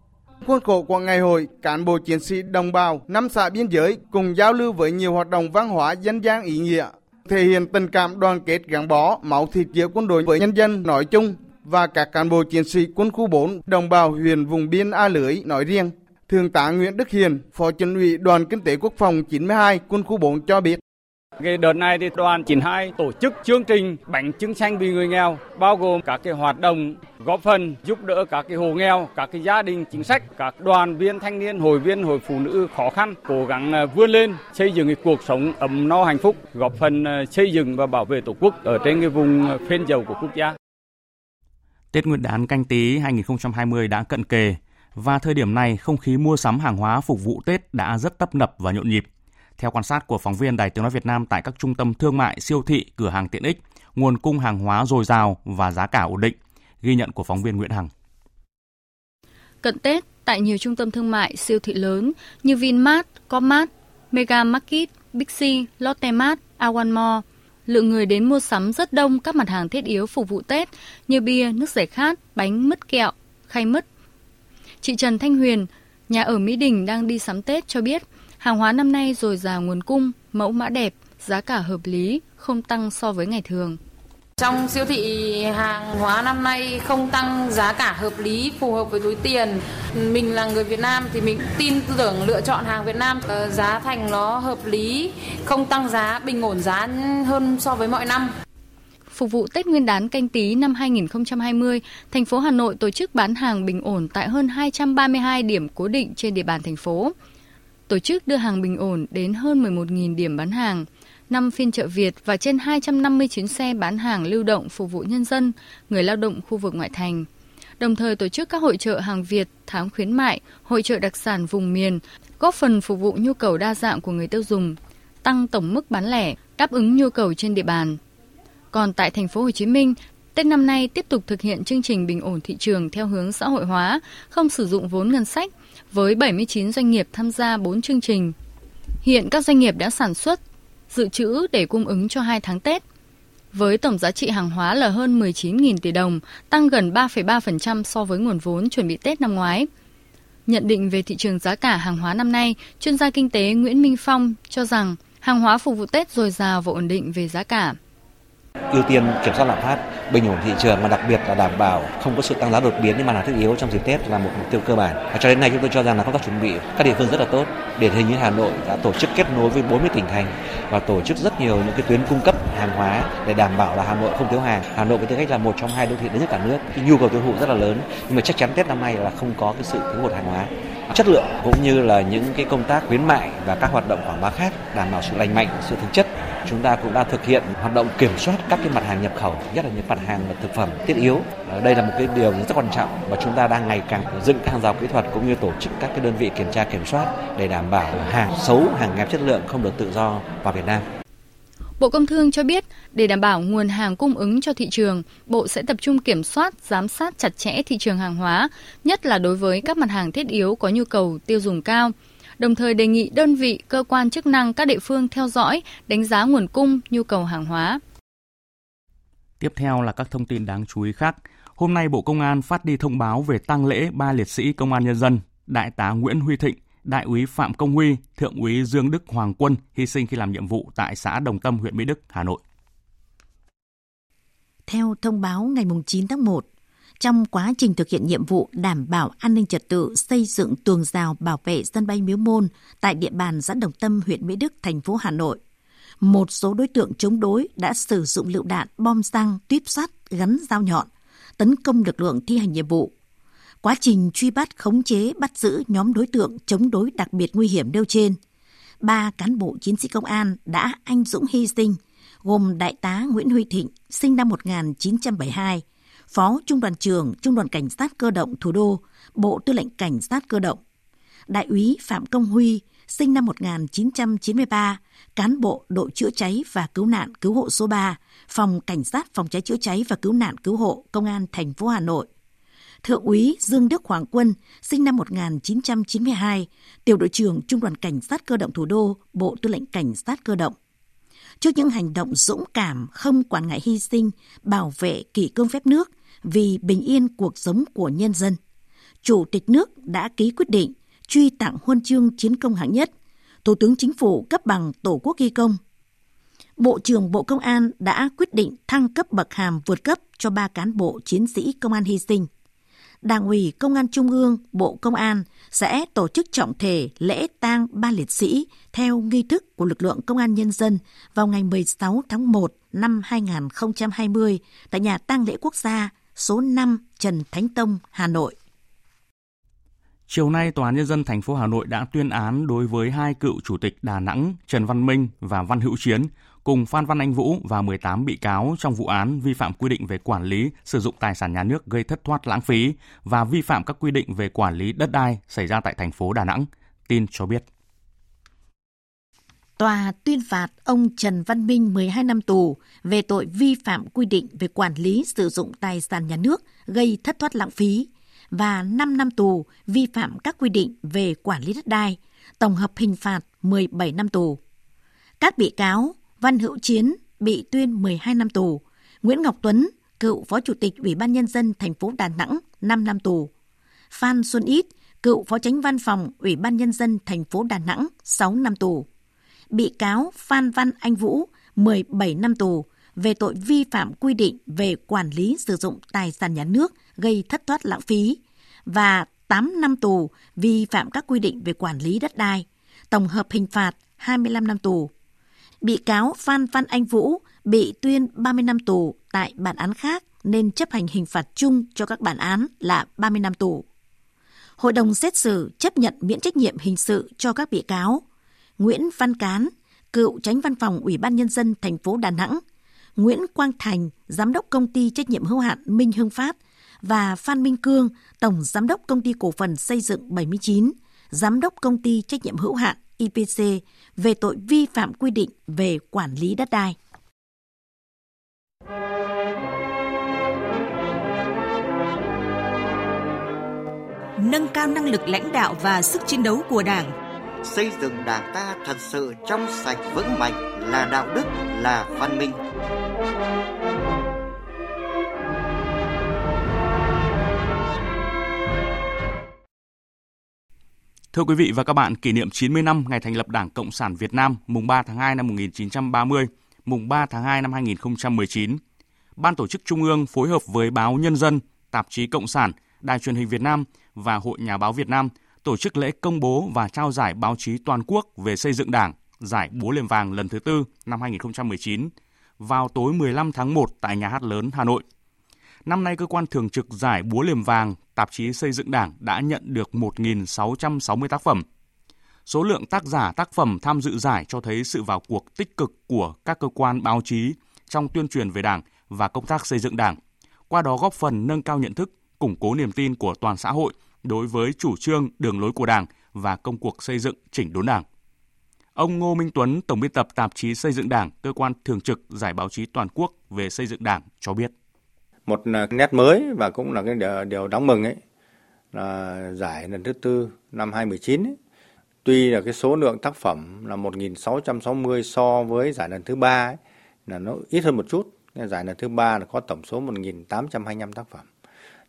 Khuôn khổ của ngày hội, cán bộ chiến sĩ đồng bào năm xã biên giới cùng giao lưu với nhiều hoạt động văn hóa dân gian ý nghĩa, thể hiện tình cảm đoàn kết gắn bó, máu thịt giữa quân đội với nhân dân nói chung và các cán bộ chiến sĩ quân khu 4 đồng bào huyện vùng biên A Lưới nói riêng. Thượng tá Nguyễn Đức Hiền, Phó Chính ủy Đoàn Kinh tế Quốc phòng 92 quân khu 4 cho biết.
Cái đợt này thì đoàn 92 tổ chức chương trình bánh trưng xanh vì người nghèo, bao gồm các cái hoạt động góp phần giúp đỡ các cái hộ nghèo, các cái gia đình chính sách, các đoàn viên thanh niên, hội viên, hội phụ nữ khó khăn cố gắng à, vươn lên xây dựng cái cuộc sống ấm no hạnh phúc, góp phần à, xây dựng và bảo vệ tổ quốc ở trên cái vùng à, phên dầu của quốc gia.
Tết Nguyên đán canh tí 2020 đã cận kề và thời điểm này không khí mua sắm hàng hóa phục vụ Tết đã rất tấp nập và nhộn nhịp. Theo quan sát của phóng viên Đài Tiếng nói Việt Nam tại các trung tâm thương mại, siêu thị, cửa hàng tiện ích, nguồn cung hàng hóa dồi dào và giá cả ổn định. Ghi nhận của phóng viên Nguyễn Hằng.
Cận Tết, tại nhiều trung tâm thương mại, siêu thị lớn như Vinmart, Comart, Mega Market, Big C, Lotte Mart, Awan Mall, lượng người đến mua sắm rất đông các mặt hàng thiết yếu phục vụ Tết như bia, nước giải khát, bánh mứt kẹo, khay mứt. Chị Trần Thanh Huyền, nhà ở Mỹ Đình đang đi sắm Tết cho biết Hàng hóa năm nay dồi dào nguồn cung, mẫu mã đẹp, giá cả hợp lý, không tăng so với ngày thường.
Trong siêu thị hàng hóa năm nay không tăng giá cả hợp lý, phù hợp với túi tiền. Mình là người Việt Nam thì mình tin tưởng lựa chọn hàng Việt Nam. Ờ, giá thành nó hợp lý, không tăng giá, bình ổn giá hơn so với mọi năm.
Phục vụ Tết Nguyên đán canh tí năm 2020, thành phố Hà Nội tổ chức bán hàng bình ổn tại hơn 232 điểm cố định trên địa bàn thành phố tổ chức đưa hàng bình ổn đến hơn 11.000 điểm bán hàng, 5 phiên chợ Việt và trên 250 chuyến xe bán hàng lưu động phục vụ nhân dân, người lao động khu vực ngoại thành. Đồng thời tổ chức các hội trợ hàng Việt, tháng khuyến mại, hội trợ đặc sản vùng miền, góp phần phục vụ nhu cầu đa dạng của người tiêu dùng, tăng tổng mức bán lẻ, đáp ứng nhu cầu trên địa bàn. Còn tại thành phố Hồ Chí Minh, Tết năm nay tiếp tục thực hiện chương trình bình ổn thị trường theo hướng xã hội hóa, không sử dụng vốn ngân sách, với 79 doanh nghiệp tham gia 4 chương trình. Hiện các doanh nghiệp đã sản xuất, dự trữ để cung ứng cho 2 tháng Tết. Với tổng giá trị hàng hóa là hơn 19.000 tỷ đồng, tăng gần 3,3% so với nguồn vốn chuẩn bị Tết năm ngoái. Nhận định về thị trường giá cả hàng hóa năm nay, chuyên gia kinh tế Nguyễn Minh Phong cho rằng Hàng hóa phục vụ Tết dồi dào và ổn định về giá cả
ưu tiên kiểm soát lạm phát, bình ổn thị trường mà đặc biệt là đảm bảo không có sự tăng giá đột biến những mặt hàng thiết yếu trong dịp Tết là một mục tiêu cơ bản. Và cho đến nay chúng tôi cho rằng là công tác chuẩn bị các địa phương rất là tốt. Điển hình như Hà Nội đã tổ chức kết nối với 40 tỉnh thành và tổ chức rất nhiều những cái tuyến cung cấp hàng hóa để đảm bảo là Hà Nội không thiếu hàng. Hà Nội với tư cách là một trong hai đô thị lớn nhất cả nước, cái nhu cầu tiêu thụ rất là lớn nhưng mà chắc chắn Tết năm nay là không có cái sự thiếu hụt hàng hóa chất lượng cũng như là những cái công tác khuyến mại và các hoạt động quảng bá khác đảm bảo sự lành mạnh, sự thực chất chúng ta cũng đã thực hiện hoạt động kiểm soát các cái mặt hàng nhập khẩu, nhất là những mặt hàng và thực phẩm thiết yếu. Đây là một cái điều rất quan trọng và chúng ta đang ngày càng dựng các hàng rào kỹ thuật cũng như tổ chức các cái đơn vị kiểm tra kiểm soát để đảm bảo hàng xấu, hàng kém chất lượng không được tự do vào Việt Nam.
Bộ Công Thương cho biết, để đảm bảo nguồn hàng cung ứng cho thị trường, Bộ sẽ tập trung kiểm soát, giám sát chặt chẽ thị trường hàng hóa, nhất là đối với các mặt hàng thiết yếu có nhu cầu tiêu dùng cao – đồng thời đề nghị đơn vị, cơ quan chức năng các địa phương theo dõi, đánh giá nguồn cung, nhu cầu hàng hóa.
Tiếp theo là các thông tin đáng chú ý khác. Hôm nay Bộ Công an phát đi thông báo về tang lễ ba liệt sĩ công an nhân dân, Đại tá Nguyễn Huy Thịnh, Đại úy Phạm Công Huy, Thượng úy Dương Đức Hoàng Quân hy sinh khi làm nhiệm vụ tại xã Đồng Tâm, huyện Mỹ Đức, Hà Nội.
Theo thông báo ngày 9 tháng 1, trong quá trình thực hiện nhiệm vụ đảm bảo an ninh trật tự xây dựng tường rào bảo vệ sân bay Miếu Môn tại địa bàn xã Đồng Tâm, huyện Mỹ Đức, thành phố Hà Nội. Một số đối tượng chống đối đã sử dụng lựu đạn, bom xăng, tuyếp sắt, gắn dao nhọn, tấn công lực lượng thi hành nhiệm vụ. Quá trình truy bắt, khống chế, bắt giữ nhóm đối tượng chống đối đặc biệt nguy hiểm nêu trên, ba cán bộ chiến sĩ công an đã anh dũng hy sinh, gồm Đại tá Nguyễn Huy Thịnh, sinh năm 1972, Phó Trung đoàn trưởng Trung đoàn Cảnh sát cơ động thủ đô, Bộ Tư lệnh Cảnh sát cơ động. Đại úy Phạm Công Huy, sinh năm 1993, cán bộ đội chữa cháy và cứu nạn cứu hộ số 3, Phòng Cảnh sát Phòng cháy chữa cháy và cứu nạn cứu hộ Công an thành phố Hà Nội. Thượng úy Dương Đức Hoàng Quân, sinh năm 1992, tiểu đội trưởng Trung đoàn Cảnh sát cơ động thủ đô, Bộ Tư lệnh Cảnh sát cơ động. Trước những hành động dũng cảm, không quản ngại hy sinh, bảo vệ kỷ cương phép nước, vì bình yên cuộc sống của nhân dân. Chủ tịch nước đã ký quyết định truy tặng huân chương chiến công hạng nhất, Thủ tướng Chính phủ cấp bằng Tổ quốc ghi công. Bộ trưởng Bộ Công an đã quyết định thăng cấp bậc hàm vượt cấp cho ba cán bộ chiến sĩ công an hy sinh. Đảng ủy Công an Trung ương, Bộ Công an sẽ tổ chức trọng thể lễ tang ba liệt sĩ theo nghi thức của lực lượng Công an Nhân dân vào ngày 16 tháng 1 năm 2020 tại nhà tang lễ quốc gia số 5 Trần Thánh Tông, Hà Nội.
Chiều nay, Tòa án Nhân dân thành phố Hà Nội đã tuyên án đối với hai cựu chủ tịch Đà Nẵng Trần Văn Minh và Văn Hữu Chiến cùng Phan Văn Anh Vũ và 18 bị cáo trong vụ án vi phạm quy định về quản lý sử dụng tài sản nhà nước gây thất thoát lãng phí và vi phạm các quy định về quản lý đất đai xảy ra tại thành phố Đà Nẵng. Tin cho biết.
Tòa tuyên phạt ông Trần Văn Minh 12 năm tù về tội vi phạm quy định về quản lý sử dụng tài sản nhà nước gây thất thoát lãng phí và 5 năm tù vi phạm các quy định về quản lý đất đai, tổng hợp hình phạt 17 năm tù. Các bị cáo Văn Hữu Chiến bị tuyên 12 năm tù, Nguyễn Ngọc Tuấn, cựu Phó Chủ tịch Ủy ban Nhân dân thành phố Đà Nẵng 5 năm tù, Phan Xuân Ít, cựu Phó Tránh Văn phòng Ủy ban Nhân dân thành phố Đà Nẵng 6 năm tù bị cáo Phan Văn Anh Vũ 17 năm tù về tội vi phạm quy định về quản lý sử dụng tài sản nhà nước gây thất thoát lãng phí và 8 năm tù vi phạm các quy định về quản lý đất đai, tổng hợp hình phạt 25 năm tù. Bị cáo Phan Văn Anh Vũ bị tuyên 30 năm tù tại bản án khác nên chấp hành hình phạt chung cho các bản án là 30 năm tù. Hội đồng xét xử chấp nhận miễn trách nhiệm hình sự cho các bị cáo Nguyễn Văn Cán, cựu tránh văn phòng Ủy ban Nhân dân thành phố Đà Nẵng, Nguyễn Quang Thành, giám đốc công ty trách nhiệm hữu hạn Minh Hưng Phát và Phan Minh Cương, tổng giám đốc công ty cổ phần xây dựng 79, giám đốc công ty trách nhiệm hữu hạn IPC về tội vi phạm quy định về quản lý đất đai.
Nâng cao năng lực lãnh đạo và sức chiến đấu của Đảng
xây dựng đảng ta thật sự trong sạch vững mạnh là đạo đức là văn minh.
Thưa quý vị và các bạn, kỷ niệm 90 năm ngày thành lập Đảng Cộng sản Việt Nam mùng 3 tháng 2 năm 1930, mùng 3 tháng 2 năm 2019, Ban tổ chức Trung ương phối hợp với báo Nhân dân, tạp chí Cộng sản, Đài truyền hình Việt Nam và Hội Nhà báo Việt Nam tổ chức lễ công bố và trao giải báo chí toàn quốc về xây dựng Đảng, giải Búa Liềm Vàng lần thứ tư năm 2019 vào tối 15 tháng 1 tại Nhà hát lớn Hà Nội. Năm nay, cơ quan thường trực giải Búa Liềm Vàng, tạp chí xây dựng Đảng đã nhận được 1.660 tác phẩm. Số lượng tác giả tác phẩm tham dự giải cho thấy sự vào cuộc tích cực của các cơ quan báo chí trong tuyên truyền về Đảng và công tác xây dựng Đảng, qua đó góp phần nâng cao nhận thức, củng cố niềm tin của toàn xã hội đối với chủ trương, đường lối của Đảng và công cuộc xây dựng chỉnh đốn Đảng. Ông Ngô Minh Tuấn, Tổng biên tập tạp chí Xây dựng Đảng, cơ quan thường trực Giải báo chí toàn quốc về xây dựng Đảng cho biết.
Một nét mới và cũng là cái điều, điều đáng mừng ấy là giải lần thứ tư năm 2019 ấy. Tuy là cái số lượng tác phẩm là 1.660 so với giải lần thứ ba ấy, là nó ít hơn một chút. Giải lần thứ ba là có tổng số 1.825 tác phẩm.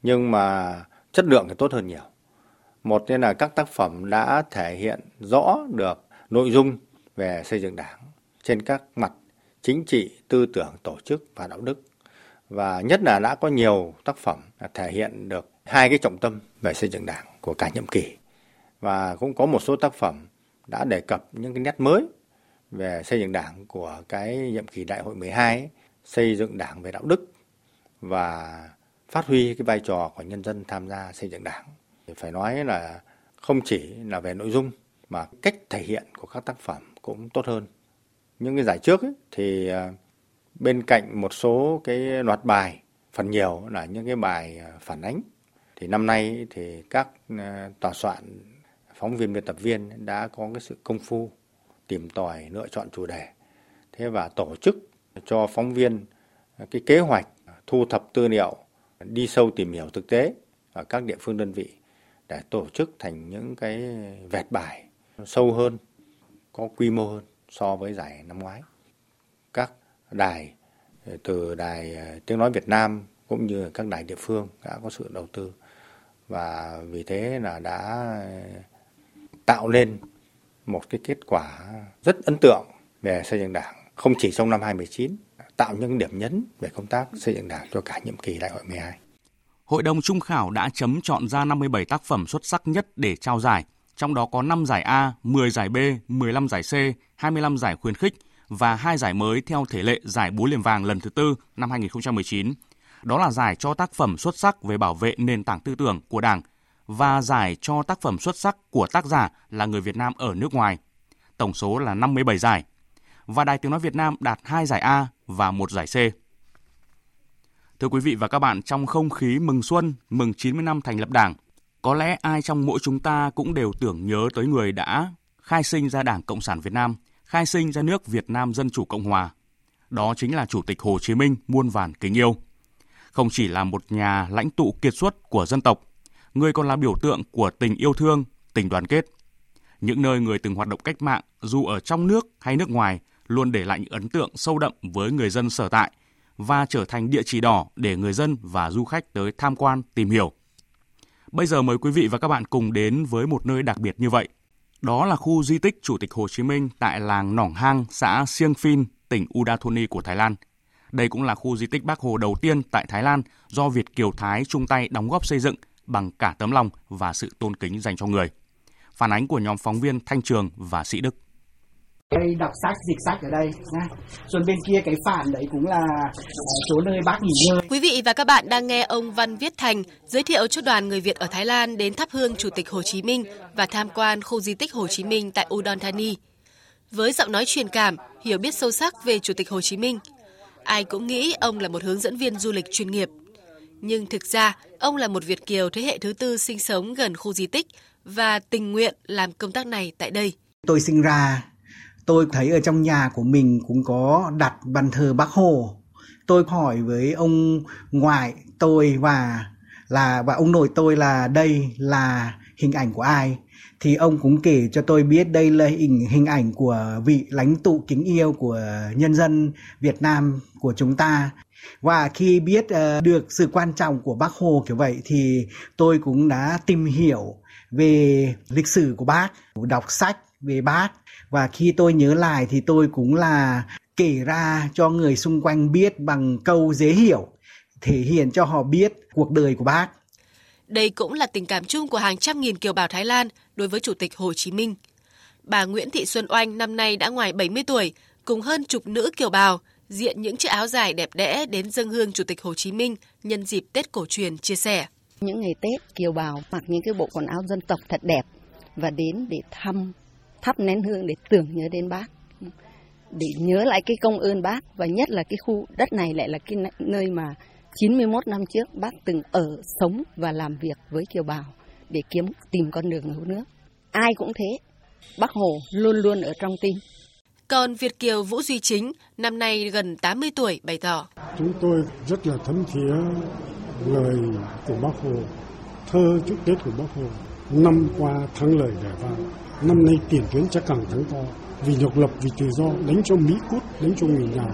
Nhưng mà chất lượng thì tốt hơn nhiều. Một là các tác phẩm đã thể hiện rõ được nội dung về xây dựng đảng trên các mặt chính trị, tư tưởng, tổ chức và đạo đức. Và nhất là đã có nhiều tác phẩm thể hiện được hai cái trọng tâm về xây dựng đảng của cả nhiệm kỳ. Và cũng có một số tác phẩm đã đề cập những cái nét mới về xây dựng đảng của cái nhiệm kỳ đại hội 12 ấy, xây dựng đảng về đạo đức và phát huy cái vai trò của nhân dân tham gia xây dựng đảng. Phải nói là không chỉ là về nội dung mà cách thể hiện của các tác phẩm cũng tốt hơn. Những cái giải trước ấy, thì à, bên cạnh một số cái loạt bài phần nhiều là những cái bài à, phản ánh thì năm nay thì các à, tòa soạn phóng viên biên tập viên đã có cái sự công phu tìm tòi lựa chọn chủ đề thế và tổ chức cho phóng viên cái kế hoạch thu thập tư liệu đi sâu tìm hiểu thực tế ở các địa phương đơn vị để tổ chức thành những cái vẹt bài sâu hơn, có quy mô hơn so với giải năm ngoái. Các đài từ đài ờ, tiếng nói Việt Nam cũng như các đài địa phương đã có sự đầu tư và vì thế là đã ờ, tạo nên một cái kết quả rất ấn tượng về xây dựng đảng không chỉ trong năm 2019 tạo những điểm nhấn về công tác xây dựng đảng cho cả nhiệm kỳ đại hội 12.
Hội đồng trung khảo đã chấm chọn ra 57 tác phẩm xuất sắc nhất để trao giải, trong đó có 5 giải A, 10 giải B, 15 giải C, 25 giải khuyến khích và hai giải mới theo thể lệ giải búa liềm vàng lần thứ tư năm 2019. Đó là giải cho tác phẩm xuất sắc về bảo vệ nền tảng tư tưởng của Đảng và giải cho tác phẩm xuất sắc của tác giả là người Việt Nam ở nước ngoài. Tổng số là 57 giải. Và Đài Tiếng Nói Việt Nam đạt 2 giải A và một giải C. Thưa quý vị và các bạn, trong không khí mừng xuân, mừng 90 năm thành lập Đảng, có lẽ ai trong mỗi chúng ta cũng đều tưởng nhớ tới người đã khai sinh ra Đảng Cộng sản Việt Nam, khai sinh ra nước Việt Nam Dân Chủ Cộng Hòa. Đó chính là Chủ tịch Hồ Chí Minh muôn vàn kính yêu. Không chỉ là một nhà lãnh tụ kiệt xuất của dân tộc, người còn là biểu tượng của tình yêu thương, tình đoàn kết. Những nơi người từng hoạt động cách mạng, dù ở trong nước hay nước ngoài, luôn để lại những ấn tượng sâu đậm với người dân sở tại và trở thành địa chỉ đỏ để người dân và du khách tới tham quan, tìm hiểu. Bây giờ mời quý vị và các bạn cùng đến với một nơi đặc biệt như vậy. Đó là khu di tích Chủ tịch Hồ Chí Minh tại làng Nỏng Hang, xã Siêng Phin, tỉnh Udathoni của Thái Lan. Đây cũng là khu di tích Bác Hồ đầu tiên tại Thái Lan do Việt Kiều Thái chung tay đóng góp xây dựng bằng cả tấm lòng và sự tôn kính dành cho người. Phản ánh của nhóm phóng viên Thanh Trường và Sĩ Đức.
Đây đọc sách, dịch sách ở đây nha. Rồi bên kia cái phản đấy cũng là chỗ nơi bác nghỉ ngơi.
Quý vị và các bạn đang nghe ông Văn Viết Thành giới thiệu cho đoàn người Việt ở Thái Lan đến thắp hương Chủ tịch Hồ Chí Minh và tham quan khu di tích Hồ Chí Minh tại Udon Thani. Với giọng nói truyền cảm, hiểu biết sâu sắc về Chủ tịch Hồ Chí Minh, ai cũng nghĩ ông là một hướng dẫn viên du lịch chuyên nghiệp. Nhưng thực ra, ông là một Việt kiều thế hệ thứ tư sinh sống gần khu di tích và tình nguyện làm công tác này tại đây.
Tôi sinh ra tôi thấy ở trong nhà của mình cũng có đặt bàn thờ bác hồ. Tôi hỏi với ông ngoại tôi và là và ông nội tôi là đây là hình ảnh của ai. Thì ông cũng kể cho tôi biết đây là hình hình ảnh của vị lãnh tụ kính yêu của nhân dân Việt Nam của chúng ta. Và khi biết uh, được sự quan trọng của bác hồ kiểu vậy thì tôi cũng đã tìm hiểu
về lịch sử của bác, đọc sách về bác và khi tôi nhớ lại thì tôi cũng là kể ra cho người xung quanh biết bằng câu dễ hiểu, thể hiện cho họ biết cuộc đời của bác.
Đây cũng là tình cảm chung của hàng trăm nghìn kiều bào Thái Lan đối với Chủ tịch Hồ Chí Minh. Bà Nguyễn Thị Xuân Oanh năm nay đã ngoài 70 tuổi, cùng hơn chục nữ kiều bào diện những chiếc áo dài đẹp đẽ đến dân hương Chủ tịch Hồ Chí Minh nhân dịp Tết cổ truyền chia sẻ.
Những ngày Tết kiều bào mặc những cái bộ quần áo dân tộc thật đẹp và đến để thăm thắp nén hương để tưởng nhớ đến bác để nhớ lại cái công ơn bác và nhất là cái khu đất này lại là cái nơi mà 91 năm trước bác từng ở sống và làm việc với kiều bào để kiếm tìm con đường cứu nước. Ai cũng thế, bác Hồ luôn luôn ở trong tim.
Còn Việt Kiều Vũ Duy Chính, năm nay gần 80 tuổi, bày tỏ.
Chúng tôi rất là thấm thía lời của bác Hồ, thơ chúc Tết của bác Hồ. Năm qua thắng lời vẻ vang, năm nay tiền tuyến chắc càng thắng to. Vì độc lập, vì tự do, đánh cho Mỹ cút, đánh cho người nhà.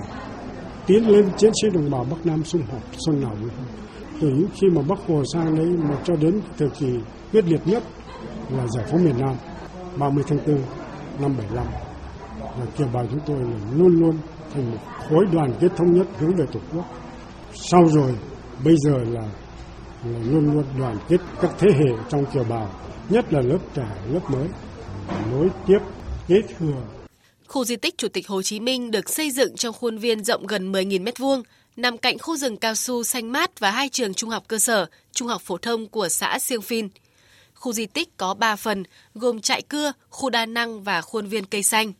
Tiến lên chiến sĩ đồng bào Bắc Nam sung họp xuân nào nữa không. Từ những khi mà Bắc Hồ sang đấy mà cho đến thời kỳ quyết liệt nhất là giải phóng miền Nam 30 tháng 4 năm 75 và kiều bào chúng tôi là luôn luôn thành một khối đoàn kết thống nhất hướng về tổ quốc sau rồi bây giờ là, là luôn luôn đoàn kết các thế hệ trong kiều bào nhất là lớp trẻ lớp mới nối tiếp kế thừa
Khu di tích Chủ tịch Hồ Chí Minh được xây dựng trong khuôn viên rộng gần 10.000 m2, nằm cạnh khu rừng cao su xanh mát và hai trường trung học cơ sở, trung học phổ thông của xã Siêng Phin. Khu di tích có 3 phần, gồm trại cưa, khu đa năng và khuôn viên cây xanh.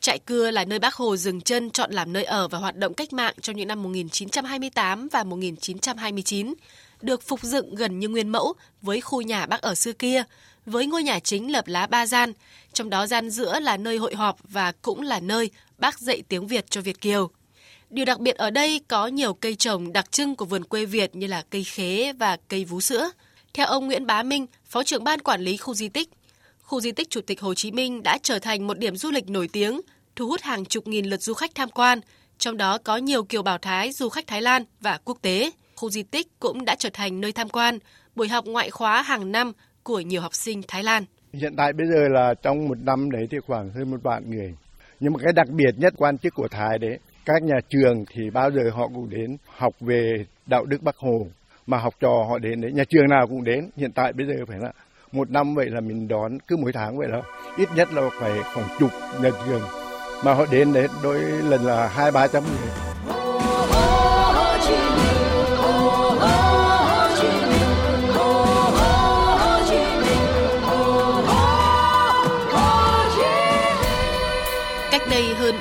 Trại cưa là nơi bác Hồ dừng chân chọn làm nơi ở và hoạt động cách mạng trong những năm 1928 và 1929, được phục dựng gần như nguyên mẫu với khu nhà bác ở xưa kia, với ngôi nhà chính lập lá ba gian, trong đó gian giữa là nơi hội họp và cũng là nơi bác dạy tiếng Việt cho Việt Kiều. Điều đặc biệt ở đây có nhiều cây trồng đặc trưng của vườn quê Việt như là cây khế và cây vú sữa. Theo ông Nguyễn Bá Minh, Phó trưởng ban quản lý khu di tích, khu di tích Chủ tịch Hồ Chí Minh đã trở thành một điểm du lịch nổi tiếng, thu hút hàng chục nghìn lượt du khách tham quan, trong đó có nhiều kiều bào Thái, du khách Thái Lan và quốc tế. Khu di tích cũng đã trở thành nơi tham quan, buổi học ngoại khóa hàng năm của nhiều học sinh Thái Lan.
Hiện tại bây giờ là trong một năm đấy thì khoảng hơn một vạn người. Nhưng mà cái đặc biệt nhất quan chức của Thái đấy, các nhà trường thì bao giờ họ cũng đến học về đạo đức Bắc Hồ mà học trò họ đến đấy, nhà trường nào cũng đến. Hiện tại bây giờ phải là một năm vậy là mình đón cứ mỗi tháng vậy đó, ít nhất là phải khoảng chục nhà trường mà họ đến đấy đôi lần là hai ba trăm người.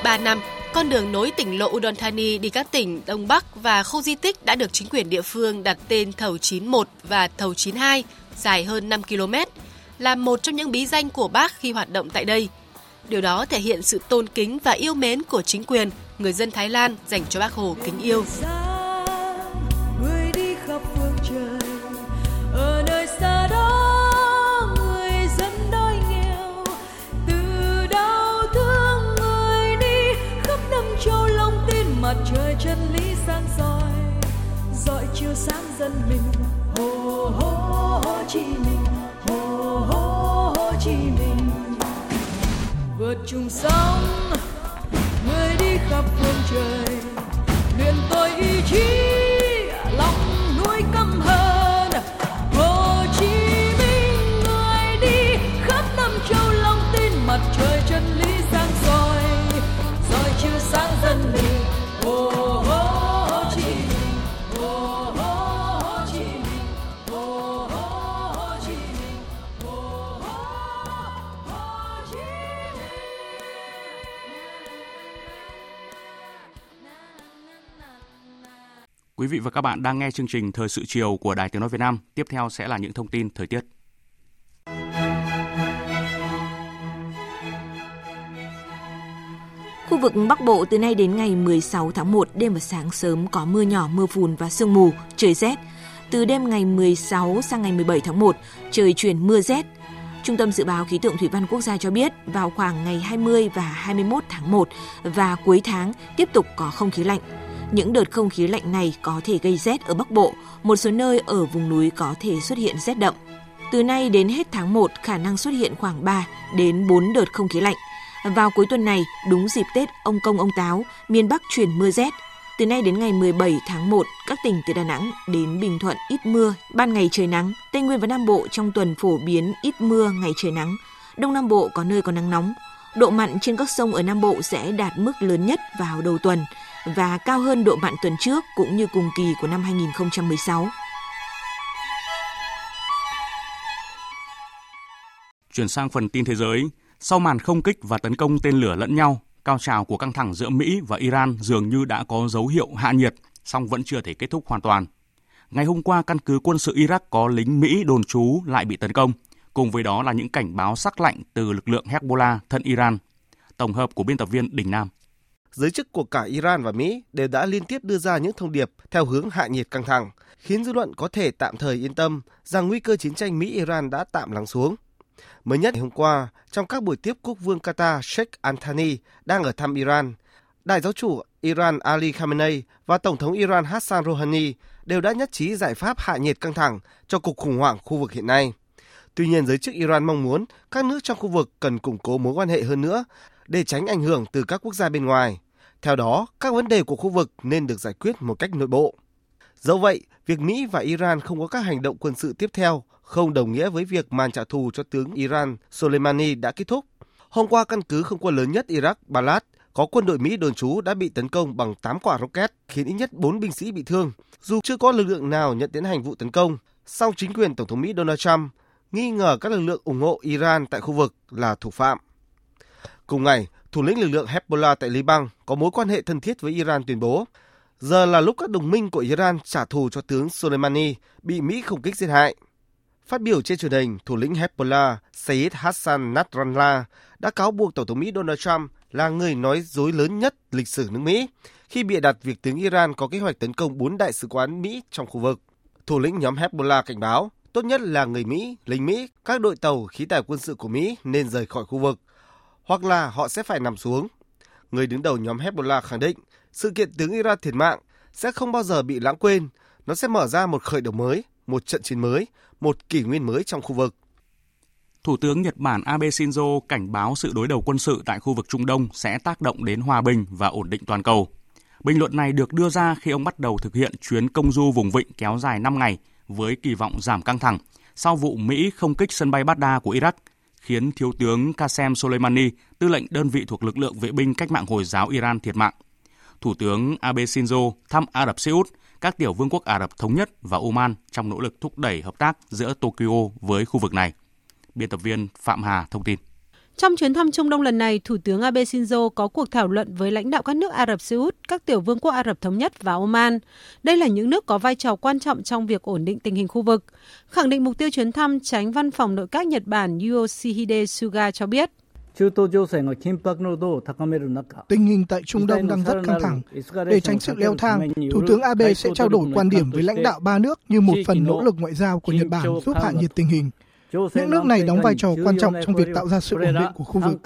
3 năm, con đường nối tỉnh lộ Udon Thani đi các tỉnh Đông Bắc và khu di tích đã được chính quyền địa phương đặt tên Thầu 91 và Thầu 92, dài hơn 5 km, là một trong những bí danh của bác khi hoạt động tại đây. Điều đó thể hiện sự tôn kính và yêu mến của chính quyền, người dân Thái Lan dành cho bác Hồ kính yêu.
Mặt trời chân lý sáng soi dọi chiếu sáng dân mình. Hồ hô hồ chí minh. Hồ hô hồ chí minh. Vượt chung sóng, người đi khắp phương trời. Luyện tôi ý chí
Quý vị và các bạn đang nghe chương trình Thời sự chiều của Đài Tiếng Nói Việt Nam. Tiếp theo sẽ là những thông tin thời tiết.
Khu vực Bắc Bộ từ nay đến ngày 16 tháng 1, đêm và sáng sớm có mưa nhỏ, mưa phùn và sương mù, trời rét. Từ đêm ngày 16 sang ngày 17 tháng 1, trời chuyển mưa rét. Trung tâm Dự báo Khí tượng Thủy văn Quốc gia cho biết vào khoảng ngày 20 và 21 tháng 1 và cuối tháng tiếp tục có không khí lạnh. Những đợt không khí lạnh này có thể gây rét ở Bắc Bộ, một số nơi ở vùng núi có thể xuất hiện rét đậm. Từ nay đến hết tháng 1, khả năng xuất hiện khoảng 3 đến 4 đợt không khí lạnh. Vào cuối tuần này, đúng dịp Tết ông Công ông Táo, miền Bắc chuyển mưa rét. Từ nay đến ngày 17 tháng 1, các tỉnh từ Đà Nẵng đến Bình Thuận ít mưa, ban ngày trời nắng. Tây Nguyên và Nam Bộ trong tuần phổ biến ít mưa, ngày trời nắng. Đông Nam Bộ có nơi có nắng nóng. Độ mặn trên các sông ở Nam Bộ sẽ đạt mức lớn nhất vào đầu tuần và cao hơn độ mặn tuần trước cũng như cùng kỳ của năm 2016.
Chuyển sang phần tin thế giới, sau màn không kích và tấn công tên lửa lẫn nhau, cao trào của căng thẳng giữa Mỹ và Iran dường như đã có dấu hiệu hạ nhiệt, song vẫn chưa thể kết thúc hoàn toàn. Ngày hôm qua, căn cứ quân sự Iraq có lính Mỹ đồn trú lại bị tấn công, cùng với đó là những cảnh báo sắc lạnh từ lực lượng Hezbollah thân Iran. Tổng hợp của biên tập viên Đình Nam.
Giới chức của cả Iran và Mỹ đều đã liên tiếp đưa ra những thông điệp theo hướng hạ nhiệt căng thẳng, khiến dư luận có thể tạm thời yên tâm rằng nguy cơ chiến tranh Mỹ-Iran đã tạm lắng xuống. Mới nhất hôm qua, trong các buổi tiếp quốc vương Qatar Sheikh Al Thani đang ở thăm Iran, Đại giáo chủ Iran Ali Khamenei và Tổng thống Iran Hassan Rouhani đều đã nhất trí giải pháp hạ nhiệt căng thẳng cho cuộc khủng hoảng khu vực hiện nay. Tuy nhiên, giới chức Iran mong muốn các nước trong khu vực cần củng cố mối quan hệ hơn nữa để tránh ảnh hưởng từ các quốc gia bên ngoài. Theo đó, các vấn đề của khu vực nên được giải quyết một cách nội bộ. Dẫu vậy, việc Mỹ và Iran không có các hành động quân sự tiếp theo không đồng nghĩa với việc màn trả thù cho tướng Iran Soleimani đã kết thúc. Hôm qua, căn cứ không quân lớn nhất Iraq, Balad, có quân đội Mỹ đồn trú đã bị tấn công bằng 8 quả rocket, khiến ít nhất 4 binh sĩ bị thương. Dù chưa có lực lượng nào nhận tiến hành vụ tấn công, song chính quyền Tổng thống Mỹ Donald Trump nghi ngờ các lực lượng ủng hộ Iran tại khu vực là thủ phạm. Cùng ngày, thủ lĩnh lực lượng Hezbollah tại Liban có mối quan hệ thân thiết với Iran tuyên bố giờ là lúc các đồng minh của Iran trả thù cho tướng Soleimani bị Mỹ không kích giết hại. Phát biểu trên truyền hình, thủ lĩnh Hezbollah Sayyid Hassan Nasrallah đã cáo buộc Tổng thống Mỹ Donald Trump là người nói dối lớn nhất lịch sử nước Mỹ khi bịa đặt việc tướng Iran có kế hoạch tấn công bốn đại sứ quán Mỹ trong khu vực. Thủ lĩnh nhóm Hezbollah cảnh báo tốt nhất là người Mỹ, lính Mỹ, các đội tàu khí tài quân sự của Mỹ nên rời khỏi khu vực, hoặc là họ sẽ phải nằm xuống. Người đứng đầu nhóm Hezbollah khẳng định sự kiện tướng Iran thiệt mạng sẽ không bao giờ bị lãng quên, nó sẽ mở ra một khởi đầu mới, một trận chiến mới, một kỷ nguyên mới trong khu vực.
Thủ tướng Nhật Bản Abe Shinzo cảnh báo sự đối đầu quân sự tại khu vực Trung Đông sẽ tác động đến hòa bình và ổn định toàn cầu. Bình luận này được đưa ra khi ông bắt đầu thực hiện chuyến công du vùng vịnh kéo dài 5 ngày với kỳ vọng giảm căng thẳng sau vụ Mỹ không kích sân bay Baghdad của Iraq, khiến Thiếu tướng Qasem Soleimani, tư lệnh đơn vị thuộc lực lượng vệ binh cách mạng Hồi giáo Iran thiệt mạng. Thủ tướng Abe Shinzo thăm Ả Rập Xê Út, các tiểu vương quốc Ả Rập Thống Nhất và Oman trong nỗ lực thúc đẩy hợp tác giữa Tokyo với khu vực này. Biên tập viên Phạm Hà thông tin.
Trong chuyến thăm Trung Đông lần này, Thủ tướng Abe Shinzo có cuộc thảo luận với lãnh đạo các nước Ả Rập Xê Út, các tiểu vương quốc Ả Rập Thống Nhất và Oman. Đây là những nước có vai trò quan trọng trong việc ổn định tình hình khu vực. Khẳng định mục tiêu chuyến thăm, tránh văn phòng nội các Nhật Bản Yoshihide Suga cho biết.
Tình hình tại Trung Đông đang rất căng thẳng. Để tránh sự leo thang, Thủ tướng Abe sẽ trao đổi quan điểm với lãnh đạo ba nước như một phần nỗ lực ngoại giao của Nhật Bản giúp hạ nhiệt tình hình. Những nước này đóng vai trò quan trọng trong việc tạo ra sự ổn định của khu vực.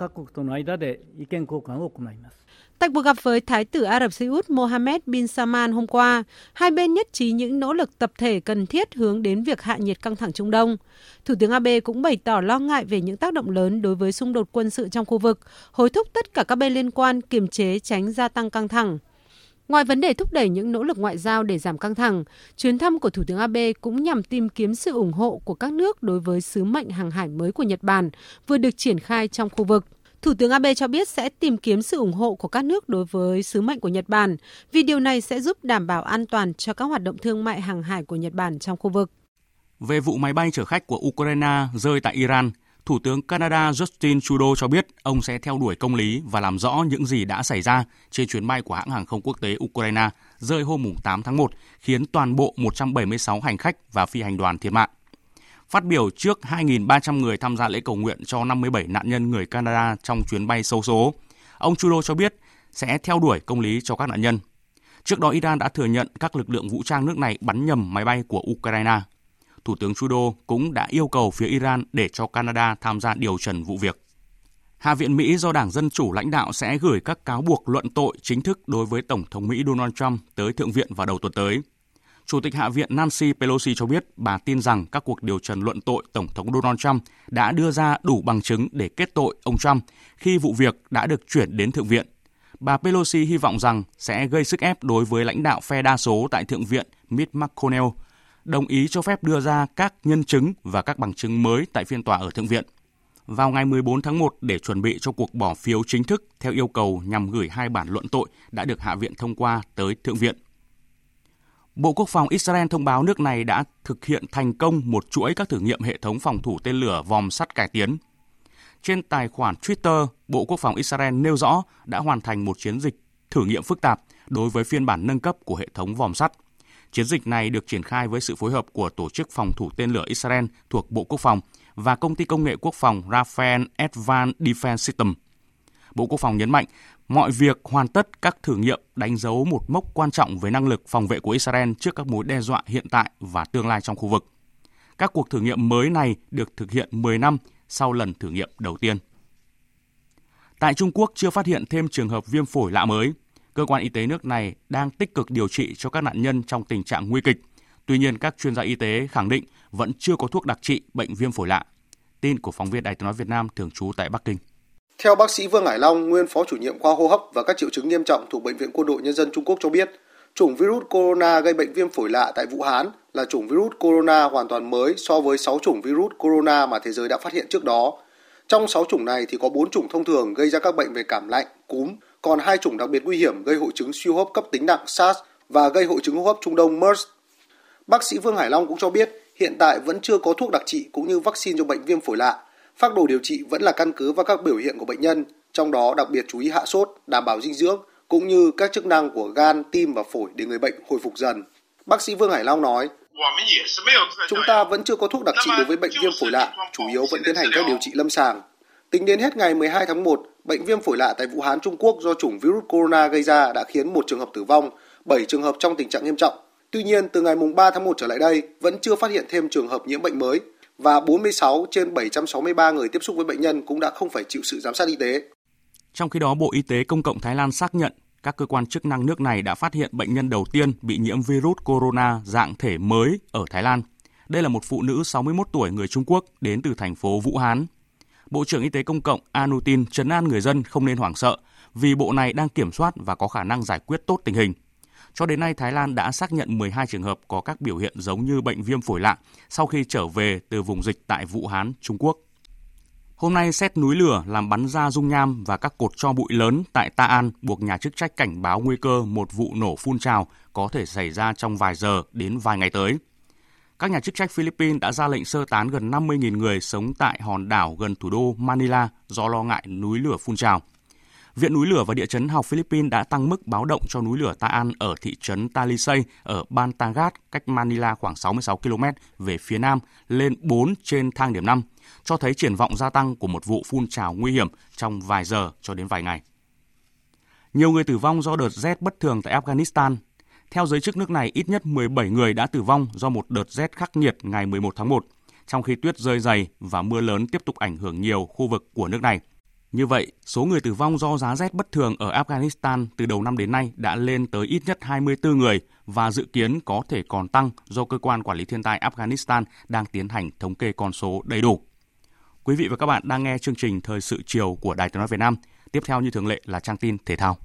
Tại cuộc gặp với Thái tử Ả Rập Xê Út Mohammed bin Salman hôm qua, hai bên nhất trí những nỗ lực tập thể cần thiết hướng đến việc hạ nhiệt căng thẳng Trung Đông. Thủ tướng Abe cũng bày tỏ lo ngại về những tác động lớn đối với xung đột quân sự trong khu vực, hối thúc tất cả các bên liên quan kiềm chế tránh gia tăng căng thẳng. Ngoài vấn đề thúc đẩy những nỗ lực ngoại giao để giảm căng thẳng, chuyến thăm của Thủ tướng Abe cũng nhằm tìm kiếm sự ủng hộ của các nước đối với sứ mệnh hàng hải mới của Nhật Bản vừa được triển khai trong khu vực. Thủ tướng Abe cho biết sẽ tìm kiếm sự ủng hộ của các nước đối với sứ mệnh của Nhật Bản, vì điều này sẽ giúp đảm bảo an toàn cho các hoạt động thương mại hàng hải của Nhật Bản trong khu vực.
Về vụ máy bay chở khách của Ukraine rơi tại Iran, Thủ tướng Canada Justin Trudeau cho biết ông sẽ theo đuổi công lý và làm rõ những gì đã xảy ra trên chuyến bay của hãng hàng không quốc tế Ukraine rơi hôm 8 tháng 1, khiến toàn bộ 176 hành khách và phi hành đoàn thiệt mạng. Phát biểu trước 2.300 người tham gia lễ cầu nguyện cho 57 nạn nhân người Canada trong chuyến bay sâu số, ông Trudeau cho biết sẽ theo đuổi công lý cho các nạn nhân. Trước đó, Iran đã thừa nhận các lực lượng vũ trang nước này bắn nhầm máy bay của Ukraine. Thủ tướng Trudeau cũng đã yêu cầu phía Iran để cho Canada tham gia điều trần vụ việc. Hạ viện Mỹ do Đảng Dân Chủ lãnh đạo sẽ gửi các cáo buộc luận tội chính thức đối với Tổng thống Mỹ Donald Trump tới Thượng viện vào đầu tuần tới. Chủ tịch Hạ viện Nancy Pelosi cho biết bà tin rằng các cuộc điều trần luận tội Tổng thống Donald Trump đã đưa ra đủ bằng chứng để kết tội ông Trump khi vụ việc đã được chuyển đến Thượng viện. Bà Pelosi hy vọng rằng sẽ gây sức ép đối với lãnh đạo phe đa số tại Thượng viện Mitch McConnell, đồng ý cho phép đưa ra các nhân chứng và các bằng chứng mới tại phiên tòa ở Thượng viện. Vào ngày 14 tháng 1 để chuẩn bị cho cuộc bỏ phiếu chính thức theo yêu cầu nhằm gửi hai bản luận tội đã được Hạ viện thông qua tới Thượng viện. Bộ Quốc phòng Israel thông báo nước này đã thực hiện thành công một chuỗi các thử nghiệm hệ thống phòng thủ tên lửa vòm sắt cải tiến. Trên tài khoản Twitter, Bộ Quốc phòng Israel nêu rõ đã hoàn thành một chiến dịch thử nghiệm phức tạp đối với phiên bản nâng cấp của hệ thống vòm sắt. Chiến dịch này được triển khai với sự phối hợp của Tổ chức Phòng thủ tên lửa Israel thuộc Bộ Quốc phòng và công ty công nghệ quốc phòng Rafael Advanced Defense System. Bộ Quốc phòng nhấn mạnh, mọi việc hoàn tất các thử nghiệm đánh dấu một mốc quan trọng về năng lực phòng vệ của Israel trước các mối đe dọa hiện tại và tương lai trong khu vực. Các cuộc thử nghiệm mới này được thực hiện 10 năm sau lần thử nghiệm đầu tiên. Tại Trung Quốc chưa phát hiện thêm trường hợp viêm phổi lạ mới. Cơ quan y tế nước này đang tích cực điều trị cho các nạn nhân trong tình trạng nguy kịch. Tuy nhiên, các chuyên gia y tế khẳng định vẫn chưa có thuốc đặc trị bệnh viêm phổi lạ. Tin của phóng viên Đài tiếng nói Việt Nam thường trú tại Bắc Kinh.
Theo bác sĩ Vương Hải Long, nguyên phó chủ nhiệm khoa hô hấp và các triệu chứng nghiêm trọng thuộc Bệnh viện Quân đội Nhân dân Trung Quốc cho biết, chủng virus corona gây bệnh viêm phổi lạ tại Vũ Hán là chủng virus corona hoàn toàn mới so với 6 chủng virus corona mà thế giới đã phát hiện trước đó. Trong 6 chủng này thì có 4 chủng thông thường gây ra các bệnh về cảm lạnh, cúm, còn hai chủng đặc biệt nguy hiểm gây hội chứng suy hô hấp cấp tính nặng SARS và gây hội chứng hô hấp Trung Đông MERS. Bác sĩ Vương Hải Long cũng cho biết hiện tại vẫn chưa có thuốc đặc trị cũng như vaccine cho bệnh viêm phổi lạ. Phác đồ điều trị vẫn là căn cứ vào các biểu hiện của bệnh nhân, trong đó đặc biệt chú ý hạ sốt, đảm bảo dinh dưỡng cũng như các chức năng của gan, tim và phổi để người bệnh hồi phục dần. Bác sĩ Vương Hải Long nói, Chúng ta vẫn chưa có thuốc đặc trị đối với bệnh viêm phổi lạ, chủ yếu vẫn tiến hành các điều trị lâm sàng. Tính đến hết ngày 12 tháng 1, bệnh viêm phổi lạ tại Vũ Hán, Trung Quốc do chủng virus corona gây ra đã khiến một trường hợp tử vong, 7 trường hợp trong tình trạng nghiêm trọng. Tuy nhiên, từ ngày 3 tháng 1 trở lại đây, vẫn chưa phát hiện thêm trường hợp nhiễm bệnh mới và 46 trên 763 người tiếp xúc với bệnh nhân cũng đã không phải chịu sự giám sát y tế.
Trong khi đó, Bộ Y tế Công cộng Thái Lan xác nhận các cơ quan chức năng nước này đã phát hiện bệnh nhân đầu tiên bị nhiễm virus corona dạng thể mới ở Thái Lan. Đây là một phụ nữ 61 tuổi người Trung Quốc đến từ thành phố Vũ Hán. Bộ trưởng Y tế Công cộng Anutin chấn an người dân không nên hoảng sợ vì bộ này đang kiểm soát và có khả năng giải quyết tốt tình hình. Cho đến nay, Thái Lan đã xác nhận 12 trường hợp có các biểu hiện giống như bệnh viêm phổi lạ sau khi trở về từ vùng dịch tại Vũ Hán, Trung Quốc. Hôm nay, xét núi lửa làm bắn ra dung nham và các cột cho bụi lớn tại Ta An buộc nhà chức trách cảnh báo nguy cơ một vụ nổ phun trào có thể xảy ra trong vài giờ đến vài ngày tới. Các nhà chức trách Philippines đã ra lệnh sơ tán gần 50.000 người sống tại hòn đảo gần thủ đô Manila do lo ngại núi lửa phun trào. Viện núi lửa và địa chấn học Philippines đã tăng mức báo động cho núi lửa Taan ở thị trấn Talisay ở Bantagat, cách Manila khoảng 66 km về phía nam, lên 4 trên thang điểm 5, cho thấy triển vọng gia tăng của một vụ phun trào nguy hiểm trong vài giờ cho đến vài ngày. Nhiều người tử vong do đợt rét bất thường tại Afghanistan. Theo giới chức nước này, ít nhất 17 người đã tử vong do một đợt rét khắc nghiệt ngày 11 tháng 1, trong khi tuyết rơi dày và mưa lớn tiếp tục ảnh hưởng nhiều khu vực của nước này – như vậy, số người tử vong do giá rét bất thường ở Afghanistan từ đầu năm đến nay đã lên tới ít nhất 24 người và dự kiến có thể còn tăng do cơ quan quản lý thiên tai Afghanistan đang tiến hành thống kê con số đầy đủ. Quý vị và các bạn đang nghe chương trình Thời sự chiều của Đài Tiếng nói Việt Nam. Tiếp theo như thường lệ là trang tin thể thao.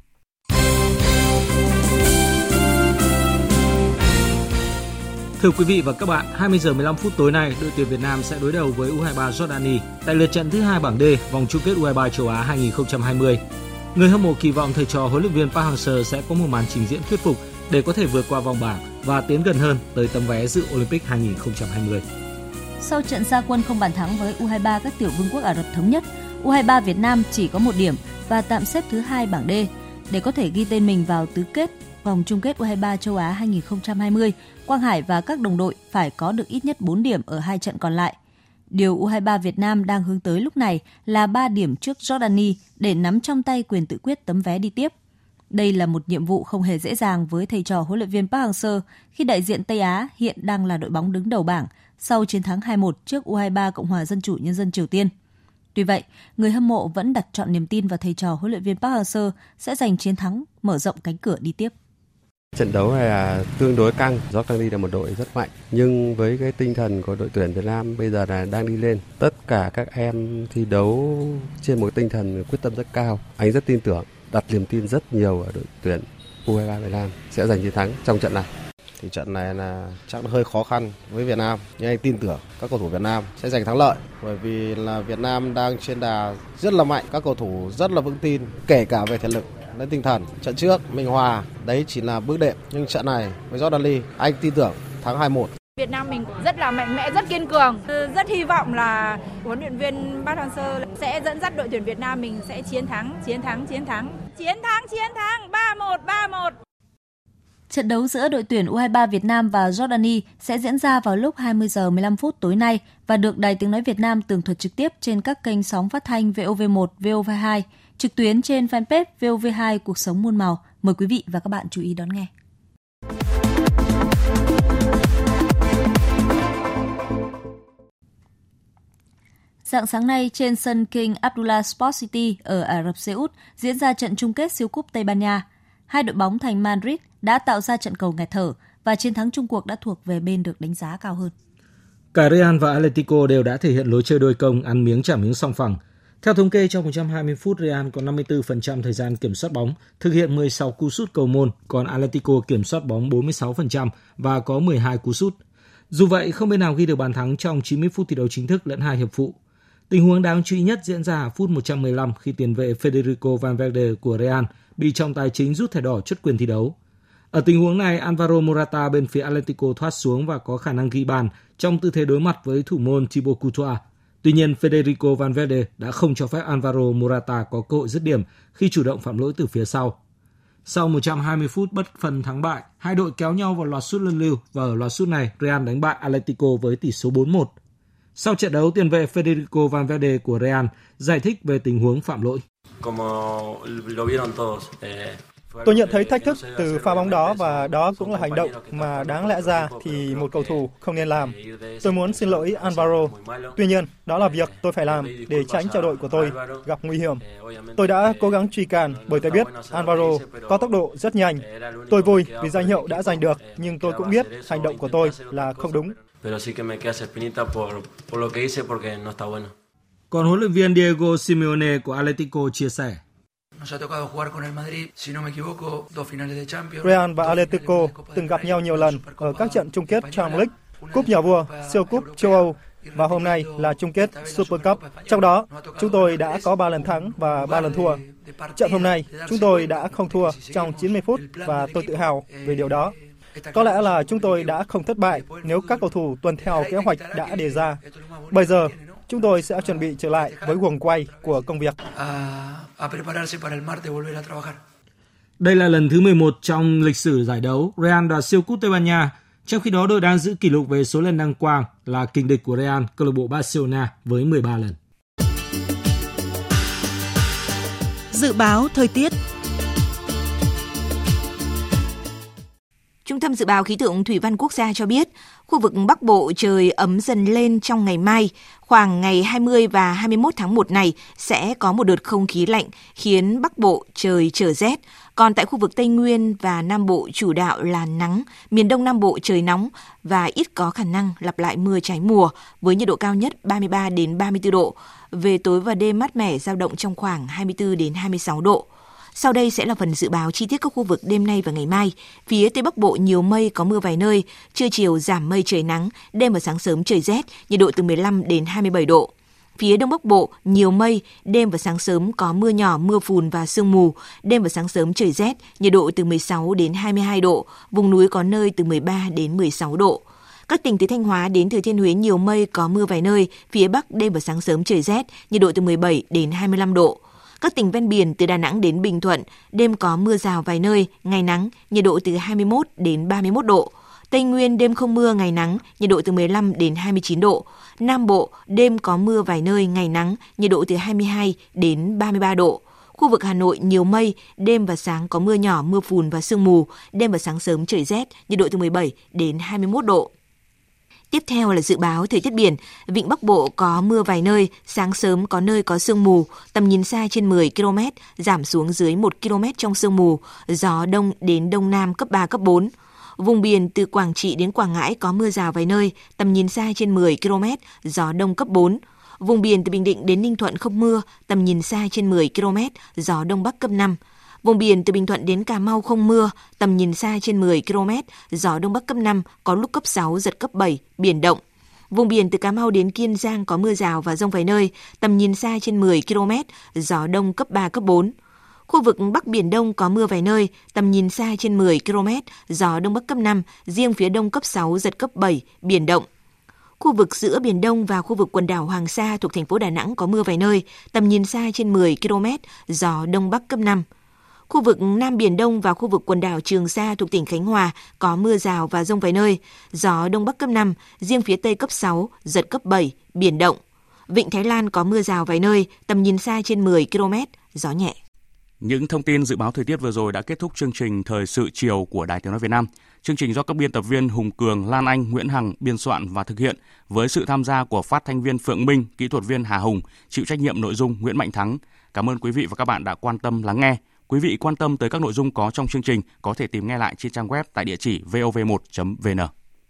Thưa quý vị và các bạn, 20 giờ 15 phút tối nay, đội tuyển Việt Nam sẽ đối đầu với U23 Jordani tại lượt trận thứ hai bảng D vòng chung kết U23 châu Á 2020. Người hâm mộ kỳ vọng thầy trò huấn luyện viên Park Hang-seo sẽ có một màn trình diễn thuyết phục để có thể vượt qua vòng bảng và tiến gần hơn tới tấm vé dự Olympic 2020.
Sau trận gia quân không bàn thắng với U23 các tiểu vương quốc Ả Rập thống nhất, U23 Việt Nam chỉ có một điểm và tạm xếp thứ hai bảng D để có thể ghi tên mình vào tứ kết vòng chung kết U23 châu Á 2020, Quang Hải và các đồng đội phải có được ít nhất 4 điểm ở hai trận còn lại. Điều U23 Việt Nam đang hướng tới lúc này là 3 điểm trước Jordani để nắm trong tay quyền tự quyết tấm vé đi tiếp. Đây là một nhiệm vụ không hề dễ dàng với thầy trò huấn luyện viên Park Hang-seo khi đại diện Tây Á hiện đang là đội bóng đứng đầu bảng sau chiến thắng 2-1 trước U23 Cộng hòa Dân chủ Nhân dân Triều Tiên. Tuy vậy, người hâm mộ vẫn đặt chọn niềm tin vào thầy trò huấn luyện viên Park Hang-seo sẽ giành chiến thắng, mở rộng cánh cửa đi tiếp.
Trận đấu này là tương đối căng, Jordani là một đội rất mạnh, nhưng với cái tinh thần của đội tuyển Việt Nam bây giờ là đang đi lên. Tất cả các em thi đấu trên một tinh thần quyết tâm rất cao. Anh rất tin tưởng, đặt niềm tin rất nhiều ở đội tuyển U23 Việt Nam sẽ giành chiến thắng trong trận này.
Thì trận này là chắc hơi khó khăn với Việt Nam, nhưng anh tin tưởng các cầu thủ Việt Nam sẽ giành thắng lợi bởi vì là Việt Nam đang trên đà rất là mạnh, các cầu thủ rất là vững tin, kể cả về thể lực đến tinh thần. Trận trước mình hòa, đấy chỉ là bước đệm, nhưng trận này với Jordan Lee, anh tin tưởng thắng 2-1.
Việt Nam mình rất là mạnh mẽ, rất kiên cường. Ờ, rất hy vọng là huấn luyện viên Park Hang-seo sẽ dẫn dắt đội tuyển Việt Nam mình sẽ chiến thắng, chiến thắng, chiến thắng. Chiến thắng, chiến thắng, 3-1, 3-1.
Trận đấu giữa đội tuyển U23 Việt Nam và Jordani sẽ diễn ra vào lúc 20 giờ 15 phút tối nay và được Đài Tiếng Nói Việt Nam tường thuật trực tiếp trên các kênh sóng phát thanh VOV1, VOV2, trực tuyến trên fanpage VOV2 Cuộc sống muôn màu. Mời quý vị và các bạn chú ý đón nghe. Dạng sáng nay trên sân King Abdullah Sports City ở Ả Rập Xê Út diễn ra trận chung kết siêu cúp Tây Ban Nha. Hai đội bóng thành Madrid đã tạo ra trận cầu nghẹt thở và chiến thắng chung cuộc đã thuộc về bên được đánh giá cao hơn.
Cả Real và Atletico đều đã thể hiện lối chơi đôi công ăn miếng trả miếng song phẳng. Theo thống kê, trong 120 phút, Real có 54% thời gian kiểm soát bóng, thực hiện 16 cú sút cầu môn, còn Atletico kiểm soát bóng 46% và có 12 cú sút. Dù vậy, không bên nào ghi được bàn thắng trong 90 phút thi đấu chính thức lẫn hai hiệp phụ. Tình huống đáng chú ý nhất diễn ra ở phút 115 khi tiền vệ Federico Valverde của Real bị trọng tài chính rút thẻ đỏ chốt quyền thi đấu. Ở tình huống này, Alvaro Morata bên phía Atletico thoát xuống và có khả năng ghi bàn trong tư thế đối mặt với thủ môn Thibaut Courtois. Tuy nhiên, Federico Valverde đã không cho phép Alvaro Morata có cơ hội dứt điểm khi chủ động phạm lỗi từ phía sau. Sau 120 phút bất phân thắng bại, hai đội kéo nhau vào loạt sút luân lưu và ở loạt sút này, Real đánh bại Atletico với tỷ số 4-1. Sau trận đấu, tiền vệ Federico Valverde của Real giải thích về tình huống phạm lỗi.
Tôi nhận thấy thách thức từ pha bóng đó và đó cũng là hành động mà đáng lẽ ra thì một cầu thủ không nên làm. Tôi muốn xin lỗi Alvaro. Tuy nhiên, đó là việc tôi phải làm để tránh cho đội của tôi gặp nguy hiểm. Tôi đã cố gắng truy cản bởi tôi biết Alvaro có tốc độ rất nhanh. Tôi vui vì danh hiệu đã giành được, nhưng tôi cũng biết hành động của tôi là không đúng.
Còn huấn luyện viên Diego Simeone của Atletico chia sẻ.
Real và Atletico từng gặp nhau nhiều lần ở các trận chung kết Champions League, Cúp Nhà vua, siêu cúp châu Âu và hôm nay là chung kết Super Cup. Trong đó, chúng tôi đã có 3 lần thắng và 3 lần thua. Trận hôm nay, chúng tôi đã không thua trong 90 phút và tôi tự hào về điều đó. Có lẽ là chúng tôi đã không thất bại nếu các cầu thủ tuân theo kế hoạch đã đề ra. Bây giờ, chúng tôi sẽ chuẩn bị trở lại với guồng quay của công việc.
Đây là lần thứ 11 trong lịch sử giải đấu Real đoạt siêu cúp Tây Ban Nha, trong khi đó đội đang giữ kỷ lục về số lần đăng quang là kình địch của Real, câu lạc bộ Barcelona với 13 lần.
Dự báo thời tiết
Trung tâm Dự báo Khí tượng Thủy văn Quốc gia cho biết, khu vực Bắc Bộ trời ấm dần lên trong ngày mai. Khoảng ngày 20 và 21 tháng 1 này sẽ có một đợt không khí lạnh khiến Bắc Bộ trời trở rét. Còn tại khu vực Tây Nguyên và Nam Bộ chủ đạo là nắng, miền Đông Nam Bộ trời nóng và ít có khả năng lặp lại mưa trái mùa với nhiệt độ cao nhất 33 đến 34 độ. Về tối và đêm mát mẻ giao động trong khoảng 24 đến 26 độ. Sau đây sẽ là phần dự báo chi tiết các khu vực đêm nay và ngày mai. Phía Tây Bắc Bộ nhiều mây có mưa vài nơi, trưa chiều giảm mây trời nắng, đêm và sáng sớm trời rét, nhiệt độ từ 15 đến 27 độ. Phía Đông Bắc Bộ nhiều mây, đêm và sáng sớm có mưa nhỏ, mưa phùn và sương mù, đêm và sáng sớm trời rét, nhiệt độ từ 16 đến 22 độ, vùng núi có nơi từ 13 đến 16 độ. Các tỉnh từ Thanh Hóa đến Thừa Thiên Huế nhiều mây có mưa vài nơi, phía Bắc đêm và sáng sớm trời rét, nhiệt độ từ 17 đến 25 độ. Các tỉnh ven biển từ Đà Nẵng đến Bình Thuận, đêm có mưa rào vài nơi, ngày nắng, nhiệt độ từ 21 đến 31 độ. Tây Nguyên đêm không mưa, ngày nắng, nhiệt độ từ 15 đến 29 độ. Nam Bộ đêm có mưa vài nơi, ngày nắng, nhiệt độ từ 22 đến 33 độ. Khu vực Hà Nội nhiều mây, đêm và sáng có mưa nhỏ, mưa phùn và sương mù, đêm và sáng sớm trời rét, nhiệt độ từ 17 đến 21 độ. Tiếp theo là dự báo thời tiết biển. Vịnh Bắc Bộ có mưa vài nơi, sáng sớm có nơi có sương mù, tầm nhìn xa trên 10 km, giảm xuống dưới 1 km trong sương mù, gió đông đến đông nam cấp 3, cấp 4. Vùng biển từ Quảng Trị đến Quảng Ngãi có mưa rào vài nơi, tầm nhìn xa trên 10 km, gió đông cấp 4. Vùng biển từ Bình Định đến Ninh Thuận không mưa, tầm nhìn xa trên 10 km, gió đông bắc cấp 5. Vùng biển từ Bình Thuận đến Cà Mau không mưa, tầm nhìn xa trên 10 km, gió đông bắc cấp 5, có lúc cấp 6, giật cấp 7, biển động. Vùng biển từ Cà Mau đến Kiên Giang có mưa rào và rông vài nơi, tầm nhìn xa trên 10 km, gió đông cấp 3, cấp 4. Khu vực Bắc Biển Đông có mưa vài nơi, tầm nhìn xa trên 10 km, gió Đông Bắc cấp 5, riêng phía Đông cấp 6, giật cấp 7, biển động. Khu vực giữa Biển Đông và khu vực quần đảo Hoàng Sa thuộc thành phố Đà Nẵng có mưa vài nơi, tầm nhìn xa trên 10 km, gió Đông Bắc cấp 5. Khu vực Nam Biển Đông và khu vực quần đảo Trường Sa thuộc tỉnh Khánh Hòa có mưa rào và rông vài nơi, gió Đông Bắc cấp 5, riêng phía Tây cấp 6, giật cấp 7, biển động. Vịnh Thái Lan có mưa rào vài nơi, tầm nhìn xa trên 10 km, gió nhẹ.
Những thông tin dự báo thời tiết vừa rồi đã kết thúc chương trình Thời sự chiều của Đài Tiếng Nói Việt Nam. Chương trình do các biên tập viên Hùng Cường, Lan Anh, Nguyễn Hằng biên soạn và thực hiện với sự tham gia của phát thanh viên Phượng Minh, kỹ thuật viên Hà Hùng, chịu trách nhiệm nội dung Nguyễn Mạnh Thắng. Cảm ơn quý vị và các bạn đã quan tâm lắng nghe. Quý vị quan tâm tới các nội dung có trong chương trình, có thể tìm nghe lại trên trang web tại địa chỉ vov1.vn.